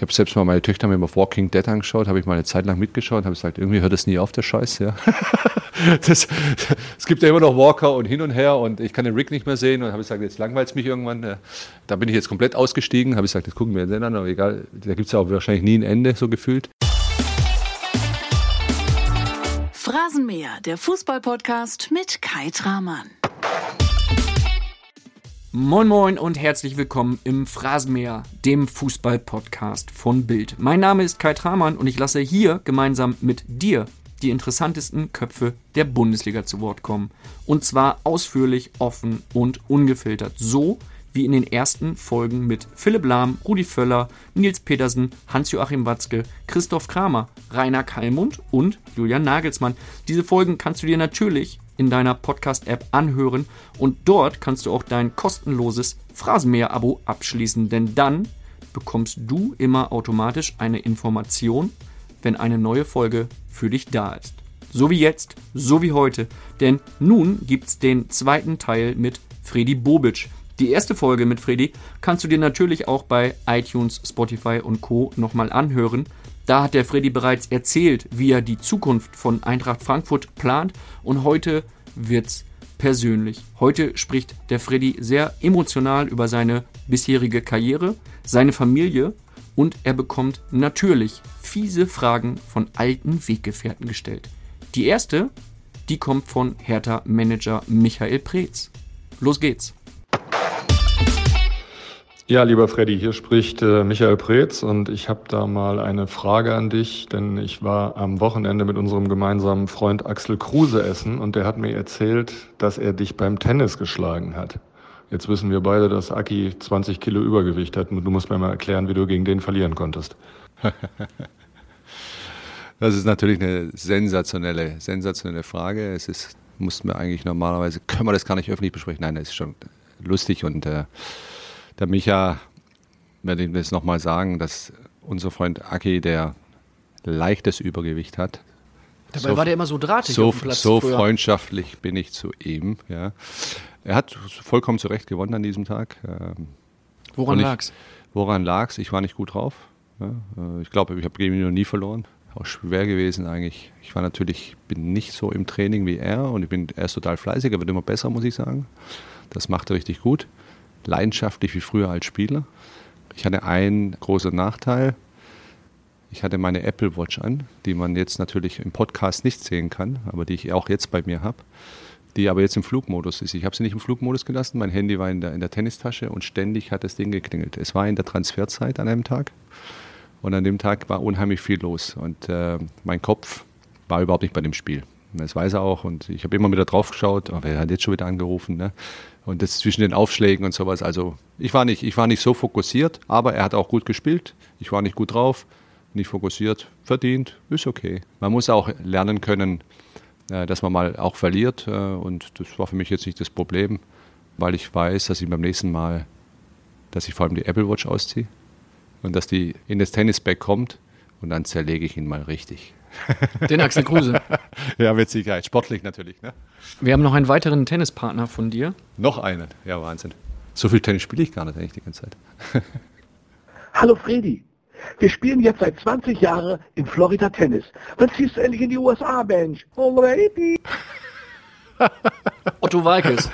Ich habe selbst mal meine Töchter mir mal Walking Dead angeschaut, habe ich mal eine Zeit lang mitgeschaut, habe gesagt, irgendwie hört das nie auf, der Scheiß. Ja. das, es gibt ja immer noch Walker und hin und her und ich kann den Rick nicht mehr sehen und habe gesagt, jetzt langweilt es mich irgendwann. Da bin ich jetzt komplett ausgestiegen, habe gesagt, jetzt gucken wir den an, aber egal, da gibt es ja auch wahrscheinlich nie ein Ende, so gefühlt. Phrasenmäher, der Fußballpodcast mit Kai Tramann. Moin Moin und herzlich willkommen im Phrasenmäher, dem Fußball-Podcast von Bild. Mein Name ist Kai Tramann und ich lasse hier gemeinsam mit dir die interessantesten Köpfe der Bundesliga zu Wort kommen. Und zwar ausführlich, offen und ungefiltert. So wie in den ersten Folgen mit Philipp Lahm, Rudi Völler, Nils Petersen, Hans-Joachim Watzke, Christoph Kramer, Rainer Kallmund und Julian Nagelsmann. Diese Folgen kannst du dir natürlich in deiner Podcast-App anhören und dort kannst du auch dein kostenloses Phrasenmäher-Abo abschließen, denn dann bekommst du immer automatisch eine Information, wenn eine neue Folge für dich da ist. So wie jetzt, so wie heute, denn nun gibt's den zweiten Teil mit Freddy Bobic. Die erste Folge mit Freddy kannst du dir natürlich auch bei iTunes, Spotify und Co. nochmal anhören. Da hat der Freddy bereits erzählt, wie er die Zukunft von Eintracht Frankfurt plant und heute wird's persönlich. Heute spricht der Freddy sehr emotional über seine bisherige Karriere, seine Familie und er bekommt natürlich fiese Fragen von alten Weggefährten gestellt. Die erste, die kommt von Hertha-Manager Michael Preetz. Los geht's. Ja, lieber Freddy, hier spricht äh, Michael Preetz und ich habe da mal eine Frage an dich, denn ich war am Wochenende mit unserem gemeinsamen Freund Axel Kruse essen und der hat mir erzählt, dass er dich beim Tennis geschlagen hat. Jetzt wissen wir beide, dass Aki 20 Kilo Übergewicht hat und du musst mir mal erklären, wie du gegen den verlieren konntest. das ist natürlich eine sensationelle, sensationelle Frage. Es ist, mussten wir eigentlich normalerweise, können wir das gar nicht öffentlich besprechen. Nein, das ist schon lustig und äh, der Micha, werde ich das nochmal sagen, dass unser Freund Aki, der leichtes Übergewicht hat. Dabei so, war der immer so drahtig so, So freundschaftlich bin ich zu ihm. Ja. Er hat vollkommen zu Recht gewonnen an diesem Tag. Ähm, woran lag es? Woran lag es? Ich war nicht gut drauf. Ja. Äh, ich glaube, ich habe gegen ihn noch nie verloren. Auch schwer gewesen eigentlich. Ich war natürlich, bin nicht so im Training wie er und ich bin, er ist total fleißig, er wird immer besser, muss ich sagen. Das macht er richtig gut leidenschaftlich wie früher als Spieler. Ich hatte einen großen Nachteil. Ich hatte meine Apple Watch an, die man jetzt natürlich im Podcast nicht sehen kann, aber die ich auch jetzt bei mir habe, die aber jetzt im Flugmodus ist. Ich habe sie nicht im Flugmodus gelassen, mein Handy war in der, in der Tennistasche und ständig hat das Ding geklingelt. Es war in der Transferzeit an einem Tag und an dem Tag war unheimlich viel los und äh, mein Kopf war überhaupt nicht bei dem Spiel. Das weiß er auch und ich habe immer wieder drauf geschaut, oh, er hat jetzt schon wieder angerufen. Ne? Und das zwischen den Aufschlägen und sowas. Also ich war nicht, ich war nicht so fokussiert, aber er hat auch gut gespielt. Ich war nicht gut drauf, nicht fokussiert, verdient, ist okay. Man muss auch lernen können, äh, dass man mal auch verliert. Äh, und das war für mich jetzt nicht das Problem, weil ich weiß, dass ich beim nächsten Mal, dass ich vor allem die Apple Watch ausziehe und dass die in das Tennisbag kommt und dann zerlege ich ihn mal richtig. Den Axel Kruse. ja, mit Sicherheit. Sportlich natürlich. Ne? Wir haben noch einen weiteren Tennispartner von dir. Noch einen. Ja, Wahnsinn. So viel Tennis spiele ich gar nicht eigentlich die ganze Zeit. Hallo Freddy. Wir spielen jetzt seit 20 Jahren in Florida Tennis. Wann ziehst du endlich in die USA, Bench? Oh, baby. Otto Walkes.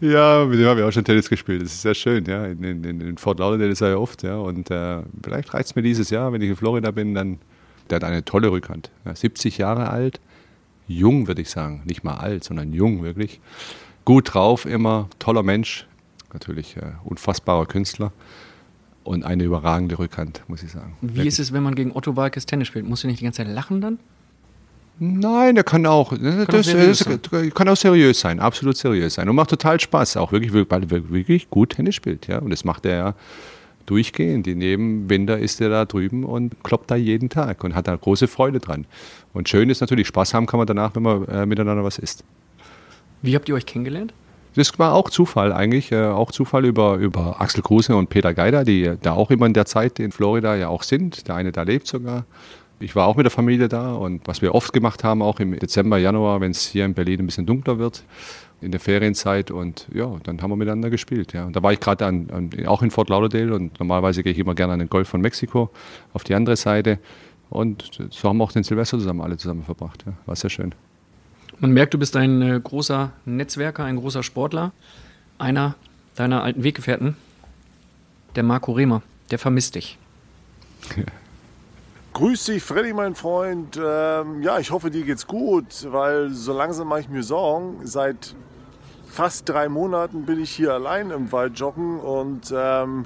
Ja, mit dem habe ich auch schon Tennis gespielt. Das ist sehr schön, ja. In, in, in Fort Lauderdale ist er ja oft, ja. Und äh, vielleicht reicht es mir dieses Jahr, wenn ich in Florida bin, dann der hat eine tolle Rückhand. Ja, 70 Jahre alt, jung würde ich sagen, nicht mal alt, sondern jung wirklich. Gut drauf immer, toller Mensch, natürlich äh, unfassbarer Künstler und eine überragende Rückhand, muss ich sagen. Wie wirklich. ist es, wenn man gegen Otto Walkes Tennis spielt? Musst du nicht die ganze Zeit lachen dann? Nein, der kann auch, kann, das, auch das, kann auch seriös sein, absolut seriös sein und macht total Spaß, auch wirklich, weil er wirklich gut Tennis spielt, ja. Und das macht er ja durchgehend. In jedem Winter ist er da drüben und kloppt da jeden Tag und hat da große Freude dran. Und schön ist natürlich, Spaß haben kann man danach, wenn man äh, miteinander was isst. Wie habt ihr euch kennengelernt? Das war auch Zufall eigentlich, äh, auch Zufall über, über Axel Kruse und Peter Geider, die da auch immer in der Zeit in Florida ja auch sind. Der eine da lebt sogar. Ich war auch mit der Familie da und was wir oft gemacht haben, auch im Dezember, Januar, wenn es hier in Berlin ein bisschen dunkler wird, in der Ferienzeit und ja, dann haben wir miteinander gespielt. Ja. Und da war ich gerade auch in Fort Lauderdale und normalerweise gehe ich immer gerne an den Golf von Mexiko auf die andere Seite und so haben wir auch den Silvester zusammen alle zusammen verbracht. Ja. War sehr schön. Man merkt, du bist ein äh, großer Netzwerker, ein großer Sportler. Einer deiner alten Weggefährten, der Marco Rehmer, der vermisst dich. Grüß dich, Freddy, mein Freund. Ähm, ja, ich hoffe, dir geht's gut, weil so langsam mache ich mir Sorgen. Seit fast drei Monaten bin ich hier allein im Wald joggen und ähm,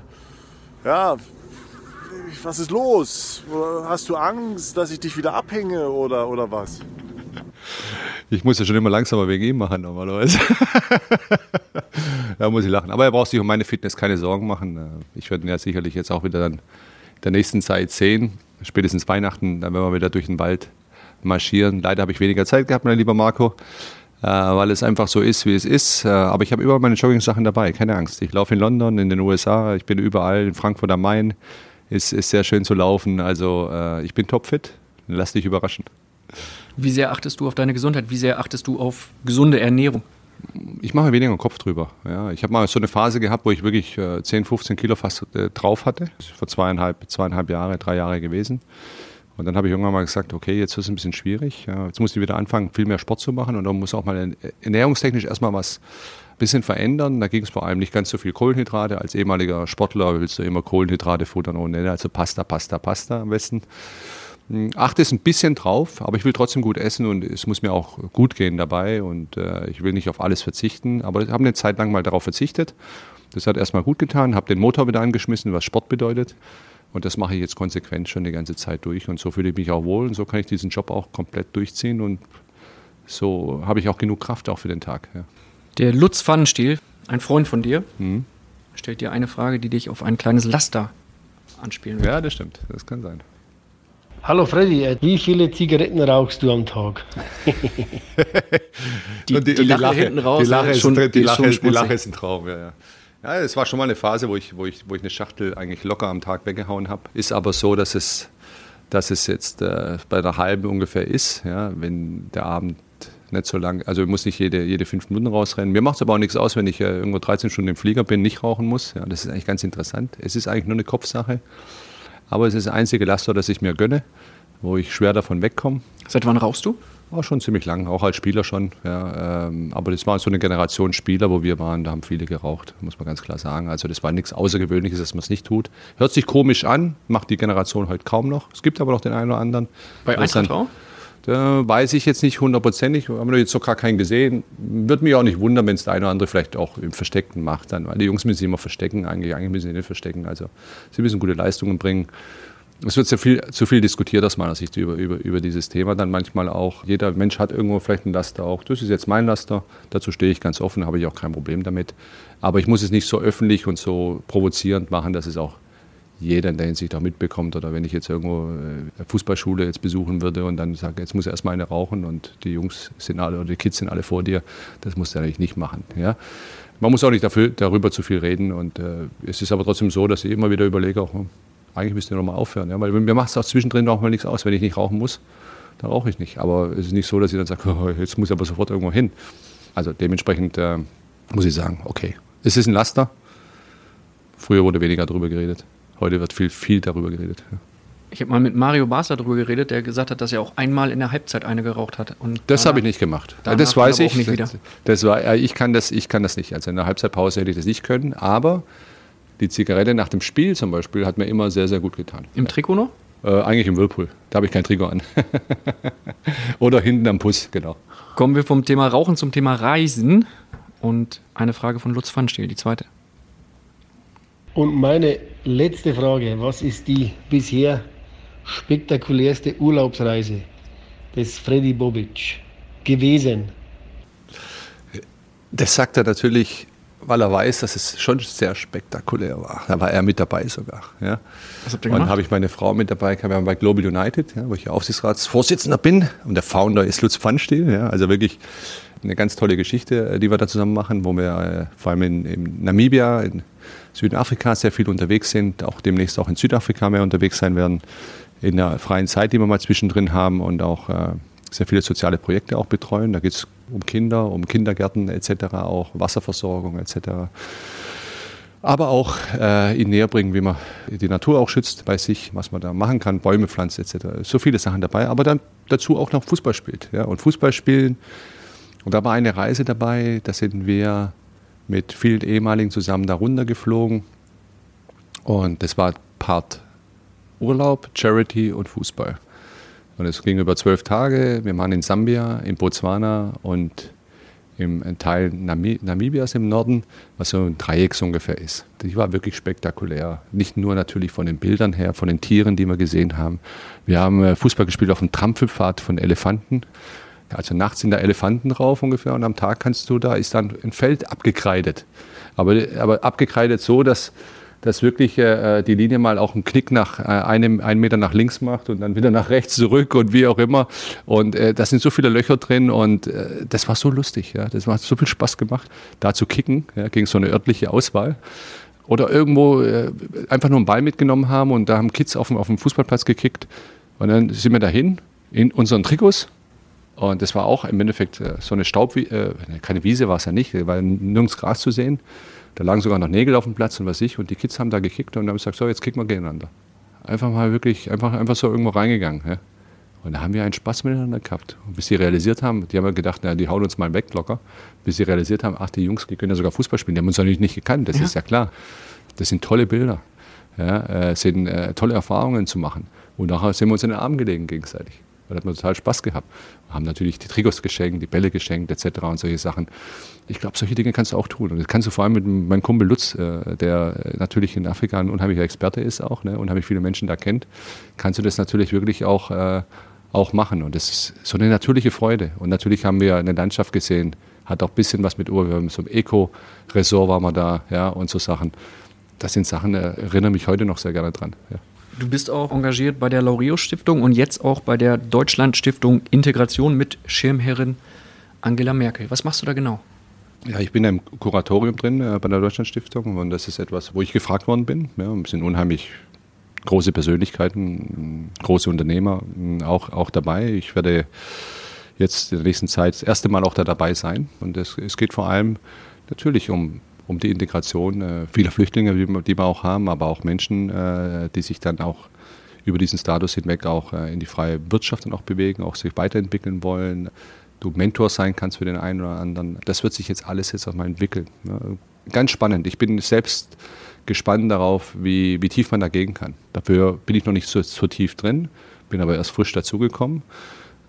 ja, was ist los? Hast du Angst, dass ich dich wieder abhänge oder, oder was? Ich muss ja schon immer langsamer wegen ihm machen, normalerweise. da muss ich lachen. Aber er braucht sich um meine Fitness keine Sorgen machen. Ich werde ihn ja sicherlich jetzt auch wieder dann in der nächsten Zeit sehen. Spätestens Weihnachten, dann werden wir wieder durch den Wald marschieren. Leider habe ich weniger Zeit gehabt, mein lieber Marco, äh, weil es einfach so ist, wie es ist. Äh, aber ich habe überall meine Jogging-Sachen dabei, keine Angst. Ich laufe in London, in den USA, ich bin überall, in Frankfurt am Main. Ist, ist sehr schön zu laufen. Also ich bin topfit. Lass dich überraschen. Wie sehr achtest du auf deine Gesundheit? Wie sehr achtest du auf gesunde Ernährung? Ich mache weniger Kopf drüber. Ja, ich habe mal so eine Phase gehabt, wo ich wirklich äh, 10, 15 Kilo fast äh, drauf hatte. Vor zweieinhalb, zweieinhalb Jahre, drei Jahre gewesen. Und dann habe ich irgendwann mal gesagt, okay, jetzt ist es ein bisschen schwierig. Ja, jetzt muss ich wieder anfangen, viel mehr Sport zu machen. Und dann muss auch mal ernährungstechnisch erstmal was ein bisschen verändern. Da ging es vor allem nicht ganz so viel Kohlenhydrate. Als ehemaliger Sportler willst du immer Kohlenhydrate futtern ohne Ende. Also Pasta, Pasta, Pasta am besten. Achte es ein bisschen drauf, aber ich will trotzdem gut essen und es muss mir auch gut gehen dabei und äh, ich will nicht auf alles verzichten. Aber ich habe eine Zeit lang mal darauf verzichtet. Das hat erstmal gut getan, habe den Motor wieder angeschmissen, was Sport bedeutet. Und das mache ich jetzt konsequent schon die ganze Zeit durch. Und so fühle ich mich auch wohl und so kann ich diesen Job auch komplett durchziehen und so habe ich auch genug Kraft auch für den Tag. Ja. Der Lutz Pfannenstiel, ein Freund von dir, mhm. stellt dir eine Frage, die dich auf ein kleines Laster anspielen wird. Ja, das stimmt. Das kann sein. Hallo Freddy, äh, wie viele Zigaretten rauchst du am Tag? die, die, die, die, Lache, Lache hinten raus, die Lache, ist, schon, die, Lache, ist, die Lache ist ein Traum, ja, ja. Ja, es war schon mal eine Phase, wo ich, wo ich, wo ich eine Schachtel eigentlich locker am Tag weggehauen habe. Ist aber so, dass es, dass es jetzt äh, bei einer halben ungefähr ist, ja, wenn der Abend nicht so lang, also ich muss nicht jede, jede fünf Minuten rausrennen. Mir macht es aber auch nichts aus, wenn ich äh, irgendwo 13 Stunden im Flieger bin, nicht rauchen muss. Ja, das ist eigentlich ganz interessant. Es ist eigentlich nur eine Kopfsache. Aber es ist das einzige Laster, das ich mir gönne, wo ich schwer davon wegkomme. Seit wann rauchst du? War schon ziemlich lang, auch als Spieler schon. Ja, ähm, aber das war so eine Generation Spieler, wo wir waren, da haben viele geraucht, muss man ganz klar sagen. Also das war nichts Außergewöhnliches, dass man es nicht tut. Hört sich komisch an, macht die Generation heute kaum noch. Es gibt aber noch den einen oder anderen. Bei Eintracht auch? Da weiß ich jetzt nicht hundertprozentig, haben wir jetzt sogar keinen gesehen. Würde mich auch nicht wundern, wenn es der eine oder andere vielleicht auch im Versteckten macht. Dann, weil die Jungs müssen sich immer verstecken, eigentlich, eigentlich müssen sie nicht verstecken. Also sie müssen gute Leistungen bringen. Es wird zu viel, zu viel diskutiert aus meiner Sicht über, über, über dieses Thema. Dann manchmal auch, jeder Mensch hat irgendwo vielleicht einen Laster auch. Das ist jetzt mein Laster, dazu stehe ich ganz offen, habe ich auch kein Problem damit. Aber ich muss es nicht so öffentlich und so provozierend machen, dass es auch jeder in der Hinsicht auch mitbekommt. Oder wenn ich jetzt irgendwo eine äh, Fußballschule jetzt besuchen würde und dann sage, jetzt muss erstmal eine rauchen und die Jungs sind alle oder die Kids sind alle vor dir, das musst du eigentlich nicht machen. Ja? Man muss auch nicht dafür, darüber zu viel reden. Und äh, es ist aber trotzdem so, dass ich immer wieder überlege, auch, eigentlich müsste ich nochmal aufhören. Ja? Weil mir macht es auch zwischendrin auch mal nichts aus. Wenn ich nicht rauchen muss, dann rauche ich nicht. Aber es ist nicht so, dass ich dann sage, oh, jetzt muss ich aber sofort irgendwo hin. Also dementsprechend äh, muss ich sagen, okay, es ist ein Laster. Früher wurde weniger darüber geredet. Heute wird viel, viel darüber geredet. Ja. Ich habe mal mit Mario Basler darüber geredet, der gesagt hat, dass er auch einmal in der Halbzeit eine geraucht hat. Und das habe ich nicht gemacht. Das weiß ich. Nicht wieder. Das, war, ich, kann das, ich kann das nicht. Also in der Halbzeitpause hätte ich das nicht können. Aber die Zigarette nach dem Spiel zum Beispiel hat mir immer sehr, sehr gut getan. Im Trikot noch? Äh, eigentlich im Whirlpool. Da habe ich kein Trikot an. Oder hinten am Puss, genau. Kommen wir vom Thema Rauchen zum Thema Reisen. Und eine Frage von Lutz Pfannstiel, die zweite. Und meine letzte Frage, was ist die bisher spektakulärste Urlaubsreise des Freddy Bobic gewesen? Das sagt er natürlich, weil er weiß, dass es schon sehr spektakulär war. Da war er mit dabei sogar. Ja. Was habt ihr gemacht? Und habe ich meine Frau mit dabei. Wir waren bei Global United, ja, wo ich Aufsichtsratsvorsitzender bin. Und der Founder ist Lutz Pfannstiel. Ja, also wirklich eine ganz tolle Geschichte, die wir da zusammen machen, wo wir äh, vor allem in, in Namibia, in Südafrika sehr viel unterwegs sind, auch demnächst auch in Südafrika mehr unterwegs sein werden, in der freien Zeit, die wir mal zwischendrin haben und auch äh, sehr viele soziale Projekte auch betreuen. Da geht es um Kinder, um Kindergärten etc., auch Wasserversorgung etc. Aber auch äh, ihn näher bringen, wie man die Natur auch schützt bei sich, was man da machen kann, Bäume pflanzen etc. So viele Sachen dabei, aber dann dazu auch noch Fußball spielt. Ja? Und Fußball spielen, und da war eine Reise dabei, da sind wir mit vielen ehemaligen zusammen da runtergeflogen. Und das war Part Urlaub, Charity und Fußball. Und es ging über zwölf Tage. Wir waren in Sambia, in Botswana und im Teil Namibias im Norden, was so ein Dreieck so ungefähr ist. Die war wirklich spektakulär. Nicht nur natürlich von den Bildern her, von den Tieren, die wir gesehen haben. Wir haben äh, Fußball gespielt auf dem Trampelpfad von Elefanten. Also nachts sind da Elefanten drauf ungefähr und am Tag kannst du, da ist dann ein Feld abgekreidet. Aber, aber abgekreidet so, dass dass wirklich äh, die Linie mal auch einen Knick nach äh, einem, einen Meter nach links macht und dann wieder nach rechts zurück und wie auch immer. Und äh, da sind so viele Löcher drin und äh, das war so lustig. Ja. Das hat so viel Spaß gemacht, da zu kicken ja, gegen so eine örtliche Auswahl. Oder irgendwo äh, einfach nur einen Ball mitgenommen haben und da haben Kids auf dem, auf dem Fußballplatz gekickt. Und dann sind wir dahin in unseren Trikots und das war auch im Endeffekt äh, so eine Staub, äh, keine Wiese war es ja nicht, weil nirgends Gras zu sehen. Da lagen sogar noch Nägel auf dem Platz und was ich. Und die Kids haben da gekickt und haben gesagt, so, jetzt kicken wir gegeneinander. Einfach mal wirklich, einfach, einfach so irgendwo reingegangen. Ja. Und da haben wir einen Spaß miteinander gehabt. Und bis sie realisiert haben, die haben ja gedacht, na, die hauen uns mal weg locker. Bis sie realisiert haben, ach, die Jungs, die können ja sogar Fußball spielen. Die haben uns natürlich nicht gekannt, das ja. ist ja klar. Das sind tolle Bilder. Ja, äh, sind äh, tolle Erfahrungen zu machen. Und nachher sind wir uns in den Armen gelegen gegenseitig. Da hat man total Spaß gehabt. Wir haben natürlich die Trikots geschenkt, die Bälle geschenkt, etc. und solche Sachen. Ich glaube, solche Dinge kannst du auch tun. Und das kannst du vor allem mit meinem Kumpel Lutz, äh, der natürlich in Afrika ein unheimlicher Experte ist auch, ne, unheimlich viele Menschen da kennt, kannst du das natürlich wirklich auch, äh, auch machen. Und das ist so eine natürliche Freude. Und natürlich haben wir eine Landschaft gesehen, hat auch ein bisschen was mit haben so ein Eco-Resort waren wir da, ja, und so Sachen. Das sind Sachen, äh, erinnere mich heute noch sehr gerne dran. Ja. Du bist auch engagiert bei der Laureus Stiftung und jetzt auch bei der Deutschland Stiftung Integration mit Schirmherrin Angela Merkel. Was machst du da genau? Ja, ich bin im Kuratorium drin äh, bei der Deutschland Stiftung und das ist etwas, wo ich gefragt worden bin. Ja, es sind unheimlich große Persönlichkeiten, große Unternehmer äh, auch, auch dabei. Ich werde jetzt in der nächsten Zeit das erste Mal auch da dabei sein. Und es, es geht vor allem natürlich um um die Integration äh, vieler Flüchtlinge, die, die, wir auch haben, aber auch Menschen, äh, die sich dann auch über diesen Status hinweg auch äh, in die freie Wirtschaft dann auch bewegen, auch sich weiterentwickeln wollen. Du Mentor sein kannst für den einen oder anderen. Das wird sich jetzt alles jetzt auch mal entwickeln. Ne? Ganz spannend. Ich bin selbst gespannt darauf, wie, wie tief man da gehen kann. Dafür bin ich noch nicht so, so tief drin, bin aber erst frisch dazugekommen.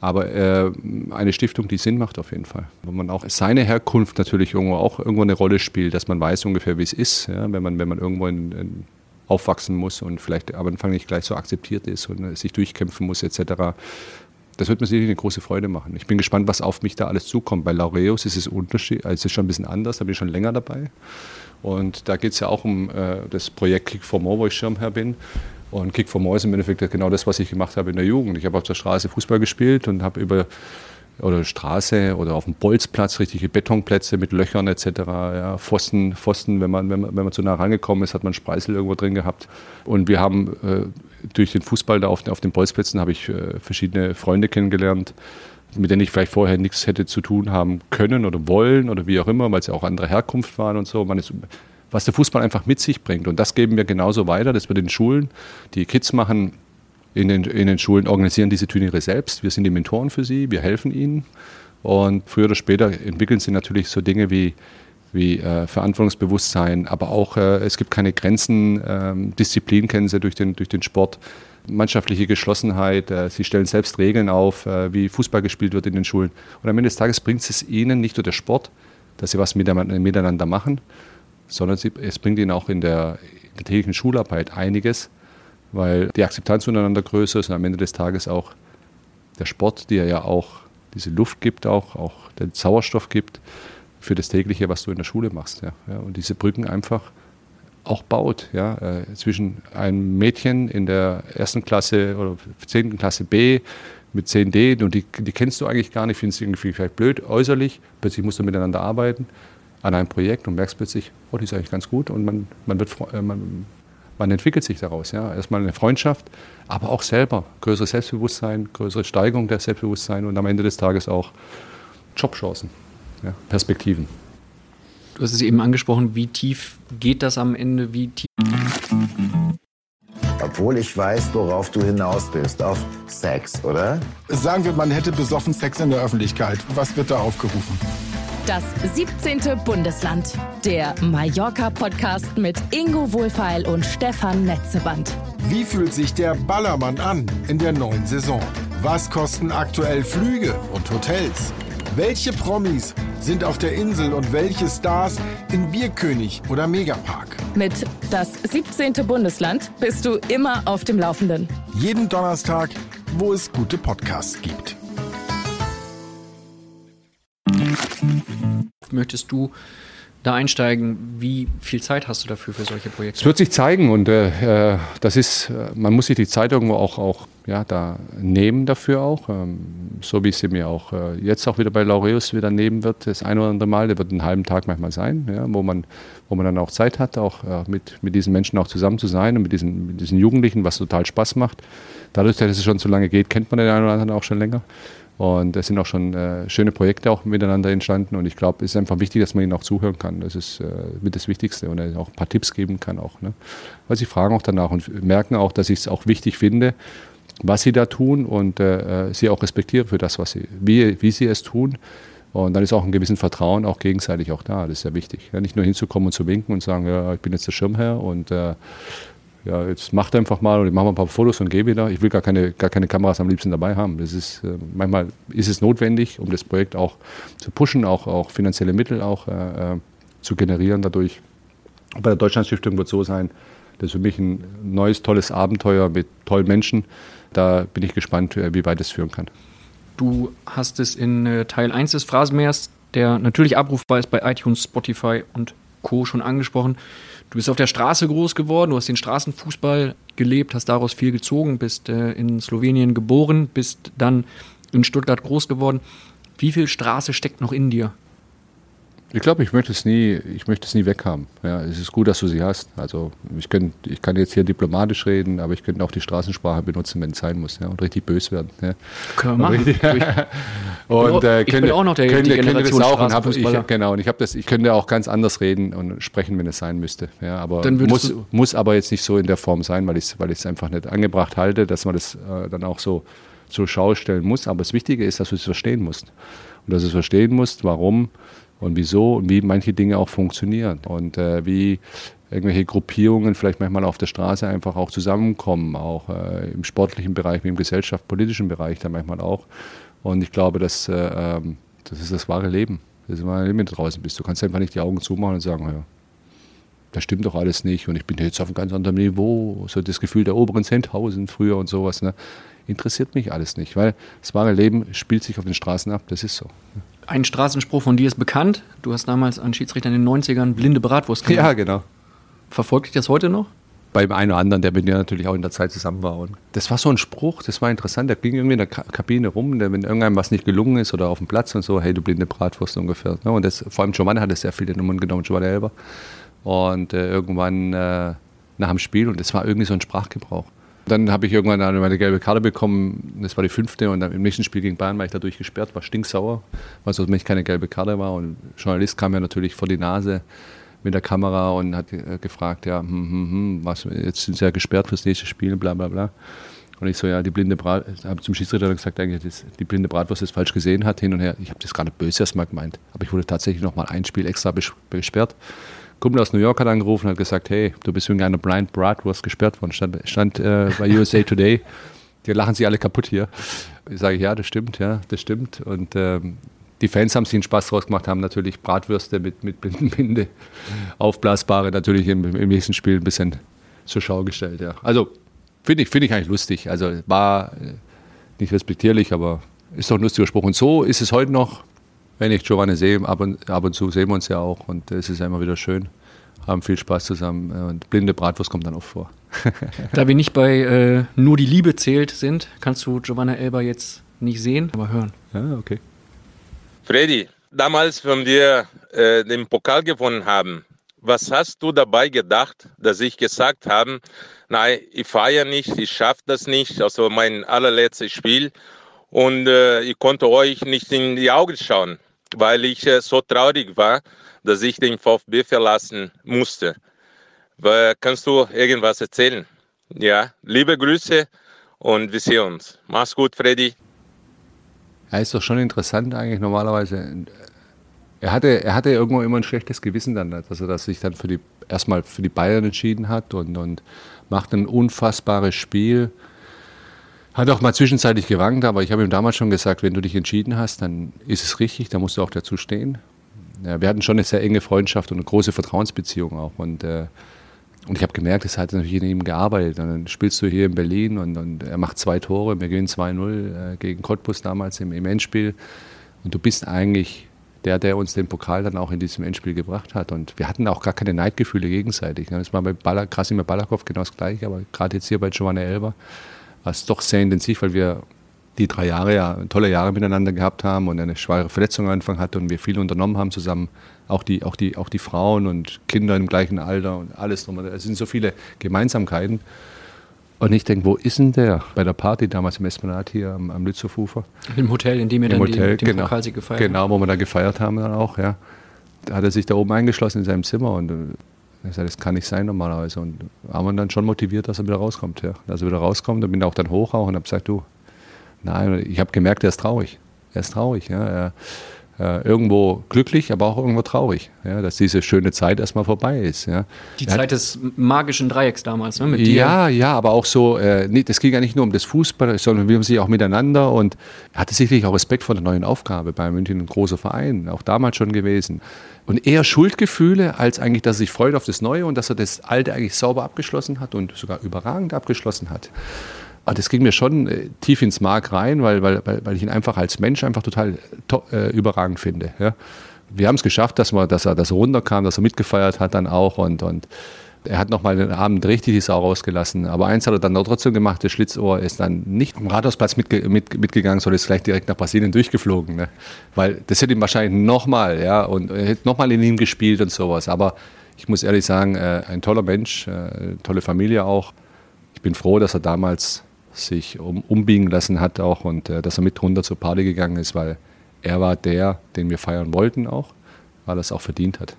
Aber äh, eine Stiftung, die Sinn macht auf jeden Fall. Wo man auch seine Herkunft natürlich irgendwo auch irgendwo eine Rolle spielt, dass man weiß ungefähr, wie es ist, ja, wenn man, wenn man irgendwo in, in aufwachsen muss und vielleicht am Anfang nicht gleich so akzeptiert ist und äh, sich durchkämpfen muss etc. Das wird mir sicherlich eine große Freude machen. Ich bin gespannt, was auf mich da alles zukommt. Bei Laureus ist es Unterschied, also ist schon ein bisschen anders, da bin ich schon länger dabei. Und da geht es ja auch um äh, das Projekt Kick for More, wo ich Schirmherr bin. Und Kick for ist im Endeffekt genau das, was ich gemacht habe in der Jugend. Ich habe auf der Straße Fußball gespielt und habe über oder Straße oder auf dem Bolzplatz richtige Betonplätze mit Löchern etc. Ja, Pfosten, Pfosten wenn, man, wenn, man, wenn man zu nah rangekommen ist, hat man Spreißel irgendwo drin gehabt. Und wir haben äh, durch den Fußball da auf, auf den Bolzplätzen habe ich äh, verschiedene Freunde kennengelernt, mit denen ich vielleicht vorher nichts hätte zu tun haben können oder wollen oder wie auch immer, weil sie auch andere Herkunft waren und so. Man ist was der Fußball einfach mit sich bringt. Und das geben wir genauso weiter. Das wird in Schulen. Die Kids machen in den, in den Schulen, organisieren diese Turniere selbst. Wir sind die Mentoren für sie, wir helfen ihnen. Und früher oder später entwickeln sie natürlich so Dinge wie, wie äh, Verantwortungsbewusstsein, aber auch äh, es gibt keine Grenzen, ähm, Disziplin kennen sie durch den, durch den Sport, mannschaftliche Geschlossenheit, äh, sie stellen selbst Regeln auf, äh, wie Fußball gespielt wird in den Schulen. Und am Ende des Tages bringt es ihnen nicht nur der Sport, dass sie was miteinander machen, sondern sie, es bringt ihnen auch in der, in der täglichen Schularbeit einiges, weil die Akzeptanz untereinander größer ist und am Ende des Tages auch der Sport, der ja auch diese Luft gibt, auch, auch den Sauerstoff gibt für das tägliche, was du in der Schule machst. Ja, und diese Brücken einfach auch baut, ja, äh, zwischen einem Mädchen in der ersten Klasse oder zehnten Klasse B mit 10D und die, die kennst du eigentlich gar nicht, findest du irgendwie vielleicht blöd äußerlich, plötzlich musst du miteinander arbeiten an einem Projekt und merkst plötzlich, oh, die ist eigentlich ganz gut und man, man, wird, äh, man, wann entwickelt sich daraus? Ja? Erstmal eine Freundschaft, aber auch selber größeres Selbstbewusstsein, größere Steigerung der Selbstbewusstsein und am Ende des Tages auch Jobchancen, ja? Perspektiven. Du hast es eben angesprochen, wie tief geht das am Ende? Wie tief obwohl ich weiß, worauf du hinaus bist. Auf Sex, oder? Sagen wir, man hätte besoffen Sex in der Öffentlichkeit. Was wird da aufgerufen? Das 17. Bundesland. Der Mallorca-Podcast mit Ingo Wohlfeil und Stefan Netzeband. Wie fühlt sich der Ballermann an in der neuen Saison? Was kosten aktuell Flüge und Hotels? Welche Promis sind auf der Insel und welche Stars in Bierkönig oder Megapark? Mit das 17. Bundesland bist du immer auf dem Laufenden. Jeden Donnerstag, wo es gute Podcasts gibt. Möchtest du da einsteigen? Wie viel Zeit hast du dafür für solche Projekte? Es wird sich zeigen und äh, das ist, man muss sich die Zeit irgendwo auch, auch ja, da nehmen dafür auch. Ähm, so wie es sie mir auch äh, jetzt auch wieder bei Laureus wieder nehmen wird, das ein oder andere Mal, der wird einen halben Tag manchmal sein, ja, wo, man, wo man dann auch Zeit hat, auch äh, mit, mit diesen Menschen auch zusammen zu sein und mit diesen, mit diesen Jugendlichen, was total Spaß macht. Dadurch, dass es schon so lange geht, kennt man den einen oder anderen auch schon länger. Und es sind auch schon äh, schöne Projekte auch miteinander entstanden. Und ich glaube, es ist einfach wichtig, dass man ihnen auch zuhören kann. Das ist äh, mit das Wichtigste. Und auch ein paar Tipps geben kann auch. Ne? Weil sie fragen auch danach und merken auch, dass ich es auch wichtig finde, was sie da tun und äh, äh, sie auch respektiere für das, was sie, wie, wie sie es tun. Und dann ist auch ein gewissen Vertrauen auch gegenseitig auch da. Das ist ja wichtig. Ja, nicht nur hinzukommen und zu winken und sagen, ja, ich bin jetzt der Schirmherr und äh, ja, jetzt macht einfach mal und ich mache mal ein paar Fotos und gehe wieder. Ich will gar keine, gar keine Kameras am liebsten dabei haben. Das ist, äh, manchmal ist es notwendig, um das Projekt auch zu pushen, auch, auch finanzielle Mittel auch äh, äh zu generieren dadurch. Bei der Deutschlandstiftung wird es so sein, das ist für mich ein neues, tolles Abenteuer mit tollen Menschen. Da bin ich gespannt, äh, wie weit es führen kann. Du hast es in Teil 1 des Phrasenmeers, der natürlich abrufbar ist bei iTunes, Spotify und Co. schon angesprochen. Du bist auf der Straße groß geworden, du hast den Straßenfußball gelebt, hast daraus viel gezogen, bist äh, in Slowenien geboren, bist dann in Stuttgart groß geworden. Wie viel Straße steckt noch in dir? Ich glaube, ich möchte es nie, ich möchte es nie weghaben. Ja, es ist gut, dass du sie hast. Also ich, könnt, ich kann jetzt hier diplomatisch reden, aber ich könnte auch die Straßensprache benutzen, wenn es sein muss, ja, und richtig böse werden. Ja. Können wir machen. und, äh, ich könnte, bin auch noch der könnte, könnte auch und hab, ich, Genau, und ich habe das, ich könnte auch ganz anders reden und sprechen, wenn es sein müsste. Ja, aber muss, muss aber jetzt nicht so in der Form sein, weil ich es weil einfach nicht angebracht halte, dass man das äh, dann auch so zur Schau stellen muss. Aber das Wichtige ist, dass du es verstehen musst. Und dass du es verstehen musst, warum und wieso und wie manche Dinge auch funktionieren und äh, wie irgendwelche Gruppierungen vielleicht manchmal auf der Straße einfach auch zusammenkommen, auch äh, im sportlichen Bereich, wie im gesellschaftspolitischen Bereich dann manchmal auch. Und ich glaube, dass, äh, ähm, das ist das wahre Leben. Das ist wahre Leben, wenn du draußen bist. Du kannst einfach nicht die Augen zumachen und sagen, ja, das stimmt doch alles nicht und ich bin jetzt auf einem ganz anderen Niveau. So das Gefühl der oberen Sendhausen früher und sowas. Ne? Interessiert mich alles nicht, weil das wahre Leben spielt sich auf den Straßen ab. Das ist so. Ein Straßenspruch von dir ist bekannt. Du hast damals an Schiedsrichter in den 90ern blinde Bratwurst gemacht. Ja, genau. Verfolgt dich das heute noch? Beim einen oder anderen, der mit mir natürlich auch in der Zeit zusammen war. Und das war so ein Spruch, das war interessant. Der ging irgendwie in der Kabine rum, der, wenn irgendeinem was nicht gelungen ist oder auf dem Platz und so, hey, du blinde Bratwurst ungefähr. Ne? Und das, vor allem Giovanni hat das sehr viel in den Mund genommen, Giovanni Elber. Und äh, irgendwann äh, nach dem Spiel, und das war irgendwie so ein Sprachgebrauch. Dann habe ich irgendwann eine, meine gelbe Karte bekommen, das war die fünfte und dann im nächsten Spiel gegen Bayern war ich dadurch gesperrt, war stinksauer, weil es für mich keine gelbe Karte war und Journalist kam mir natürlich vor die Nase mit der Kamera und hat äh, gefragt, ja, hm, hm, hm, was, jetzt sind sie ja gesperrt fürs nächste Spiel, bla bla bla. Und ich so, ja, die blinde Brat, habe zum Schiedsrichter gesagt, eigentlich, dass die blinde Bratwurst das falsch gesehen hat, hin und her. Ich habe das gar nicht böse erstmal gemeint, aber ich wurde tatsächlich nochmal ein Spiel extra gesperrt. Kumpel aus New York hat angerufen und hat gesagt, hey, du bist wegen einer Blind Bratwurst gesperrt worden. Stand, stand äh, bei USA Today. Die lachen sich alle kaputt hier. Ich sage, ja, das stimmt, ja, das stimmt. Und ähm, die Fans haben sich einen Spaß draus gemacht, haben natürlich Bratwürste mit, mit Binde, aufblasbare, natürlich im, im nächsten Spiel ein bisschen zur Schau gestellt. Ja. Also finde ich, find ich eigentlich lustig. Also war äh, nicht respektierlich, aber ist doch ein lustiger Spruch. Und so ist es heute noch wenn ich Giovanni sehe, ab und, ab und zu sehen wir uns ja auch und es ist ja immer wieder schön. Haben viel Spaß zusammen und blinde Bratwurst kommt dann oft vor. da wir nicht bei äh, Nur die Liebe zählt sind, kannst du Giovanna Elber jetzt nicht sehen, aber hören. Ja, okay. Freddy, damals, wenn wir äh, den Pokal gewonnen haben, was hast du dabei gedacht, dass ich gesagt habe, nein, ich feiere nicht, ich schaffe das nicht, also mein allerletztes Spiel und äh, ich konnte euch nicht in die Augen schauen, weil ich äh, so traurig war, dass ich den VfB verlassen musste. Kannst du irgendwas erzählen? Ja, liebe Grüße und wir sehen uns. Mach's gut, Freddy. Ja, ist doch schon interessant eigentlich normalerweise. Er hatte, er hatte irgendwo immer ein schlechtes Gewissen dann, dass er sich dann für die, erstmal für die Bayern entschieden hat und, und macht ein unfassbares Spiel. Hat auch mal zwischenzeitlich gewankt, aber ich habe ihm damals schon gesagt, wenn du dich entschieden hast, dann ist es richtig, dann musst du auch dazu stehen. Ja, wir hatten schon eine sehr enge Freundschaft und eine große Vertrauensbeziehung auch. Und äh, und ich habe gemerkt, es hat natürlich in ihm gearbeitet. Und dann spielst du hier in Berlin und, und er macht zwei Tore. Wir gewinnen 2-0 äh, gegen Cottbus damals im, im, Endspiel. Und du bist eigentlich der, der uns den Pokal dann auch in diesem Endspiel gebracht hat. Und wir hatten auch gar keine Neidgefühle gegenseitig. Das war bei Baller, Krasimir Balakov genau das Gleiche, aber gerade jetzt hier bei Giovanni Elber war es doch sehr intensiv, weil wir die drei Jahre ja tolle Jahre miteinander gehabt haben und eine schwere Verletzung am Anfang hatte und wir viel unternommen haben zusammen auch die, auch die, auch die Frauen und Kinder im gleichen Alter und alles drum. Es sind so viele Gemeinsamkeiten. Und ich denke, wo ist denn der? Bei der Party damals im Esplanat hier am, am Lützowufer. Im Hotel, in dem wir dann Hotel, die, den genau, Pokalsieg gefeiert haben. Genau, wo wir da gefeiert haben dann auch, ja. Da hat er sich da oben eingeschlossen in seinem Zimmer und äh, sagt, das kann nicht sein normalerweise. Und haben wir dann schon motiviert, dass er wieder rauskommt. Ja. Dass er wieder rauskommt, dann bin ich auch dann hoch auch und habe gesagt, du, nein, ich habe gemerkt, er ist traurig. Er ist traurig. Ja. Er, äh, irgendwo glücklich, aber auch irgendwo traurig, ja, dass diese schöne Zeit erstmal vorbei ist. Ja. Die er Zeit hat, des magischen Dreiecks damals, ne? Mit ja, dir. ja, aber auch so, äh, nee, das ging ja nicht nur um das Fußball, sondern wir haben sich auch miteinander und er hatte sicherlich auch Respekt vor der neuen Aufgabe bei München, ein großer Verein, auch damals schon gewesen. Und eher Schuldgefühle, als eigentlich, dass er sich freut auf das Neue und dass er das Alte eigentlich sauber abgeschlossen hat und sogar überragend abgeschlossen hat. Aber das ging mir schon äh, tief ins Mark rein, weil, weil, weil ich ihn einfach als Mensch einfach total äh, überragend finde. Ja. Wir haben es geschafft, dass, wir, dass, er, dass er runterkam, dass er mitgefeiert hat dann auch und, und er hat nochmal den Abend richtig die Sau rausgelassen. Aber eins hat er dann trotzdem gemacht, das Schlitzohr ist dann nicht am Rathausplatz mitge mit, mitgegangen, sondern ist gleich direkt nach Brasilien durchgeflogen. Ne? Weil das hätte ihm wahrscheinlich nochmal, ja, und er hätte nochmal in ihm gespielt und sowas. Aber ich muss ehrlich sagen, äh, ein toller Mensch, äh, tolle Familie auch. Ich bin froh, dass er damals sich um, umbiegen lassen hat auch und äh, dass er mit runter zur Party gegangen ist, weil er war der, den wir feiern wollten auch, weil er es auch verdient hat.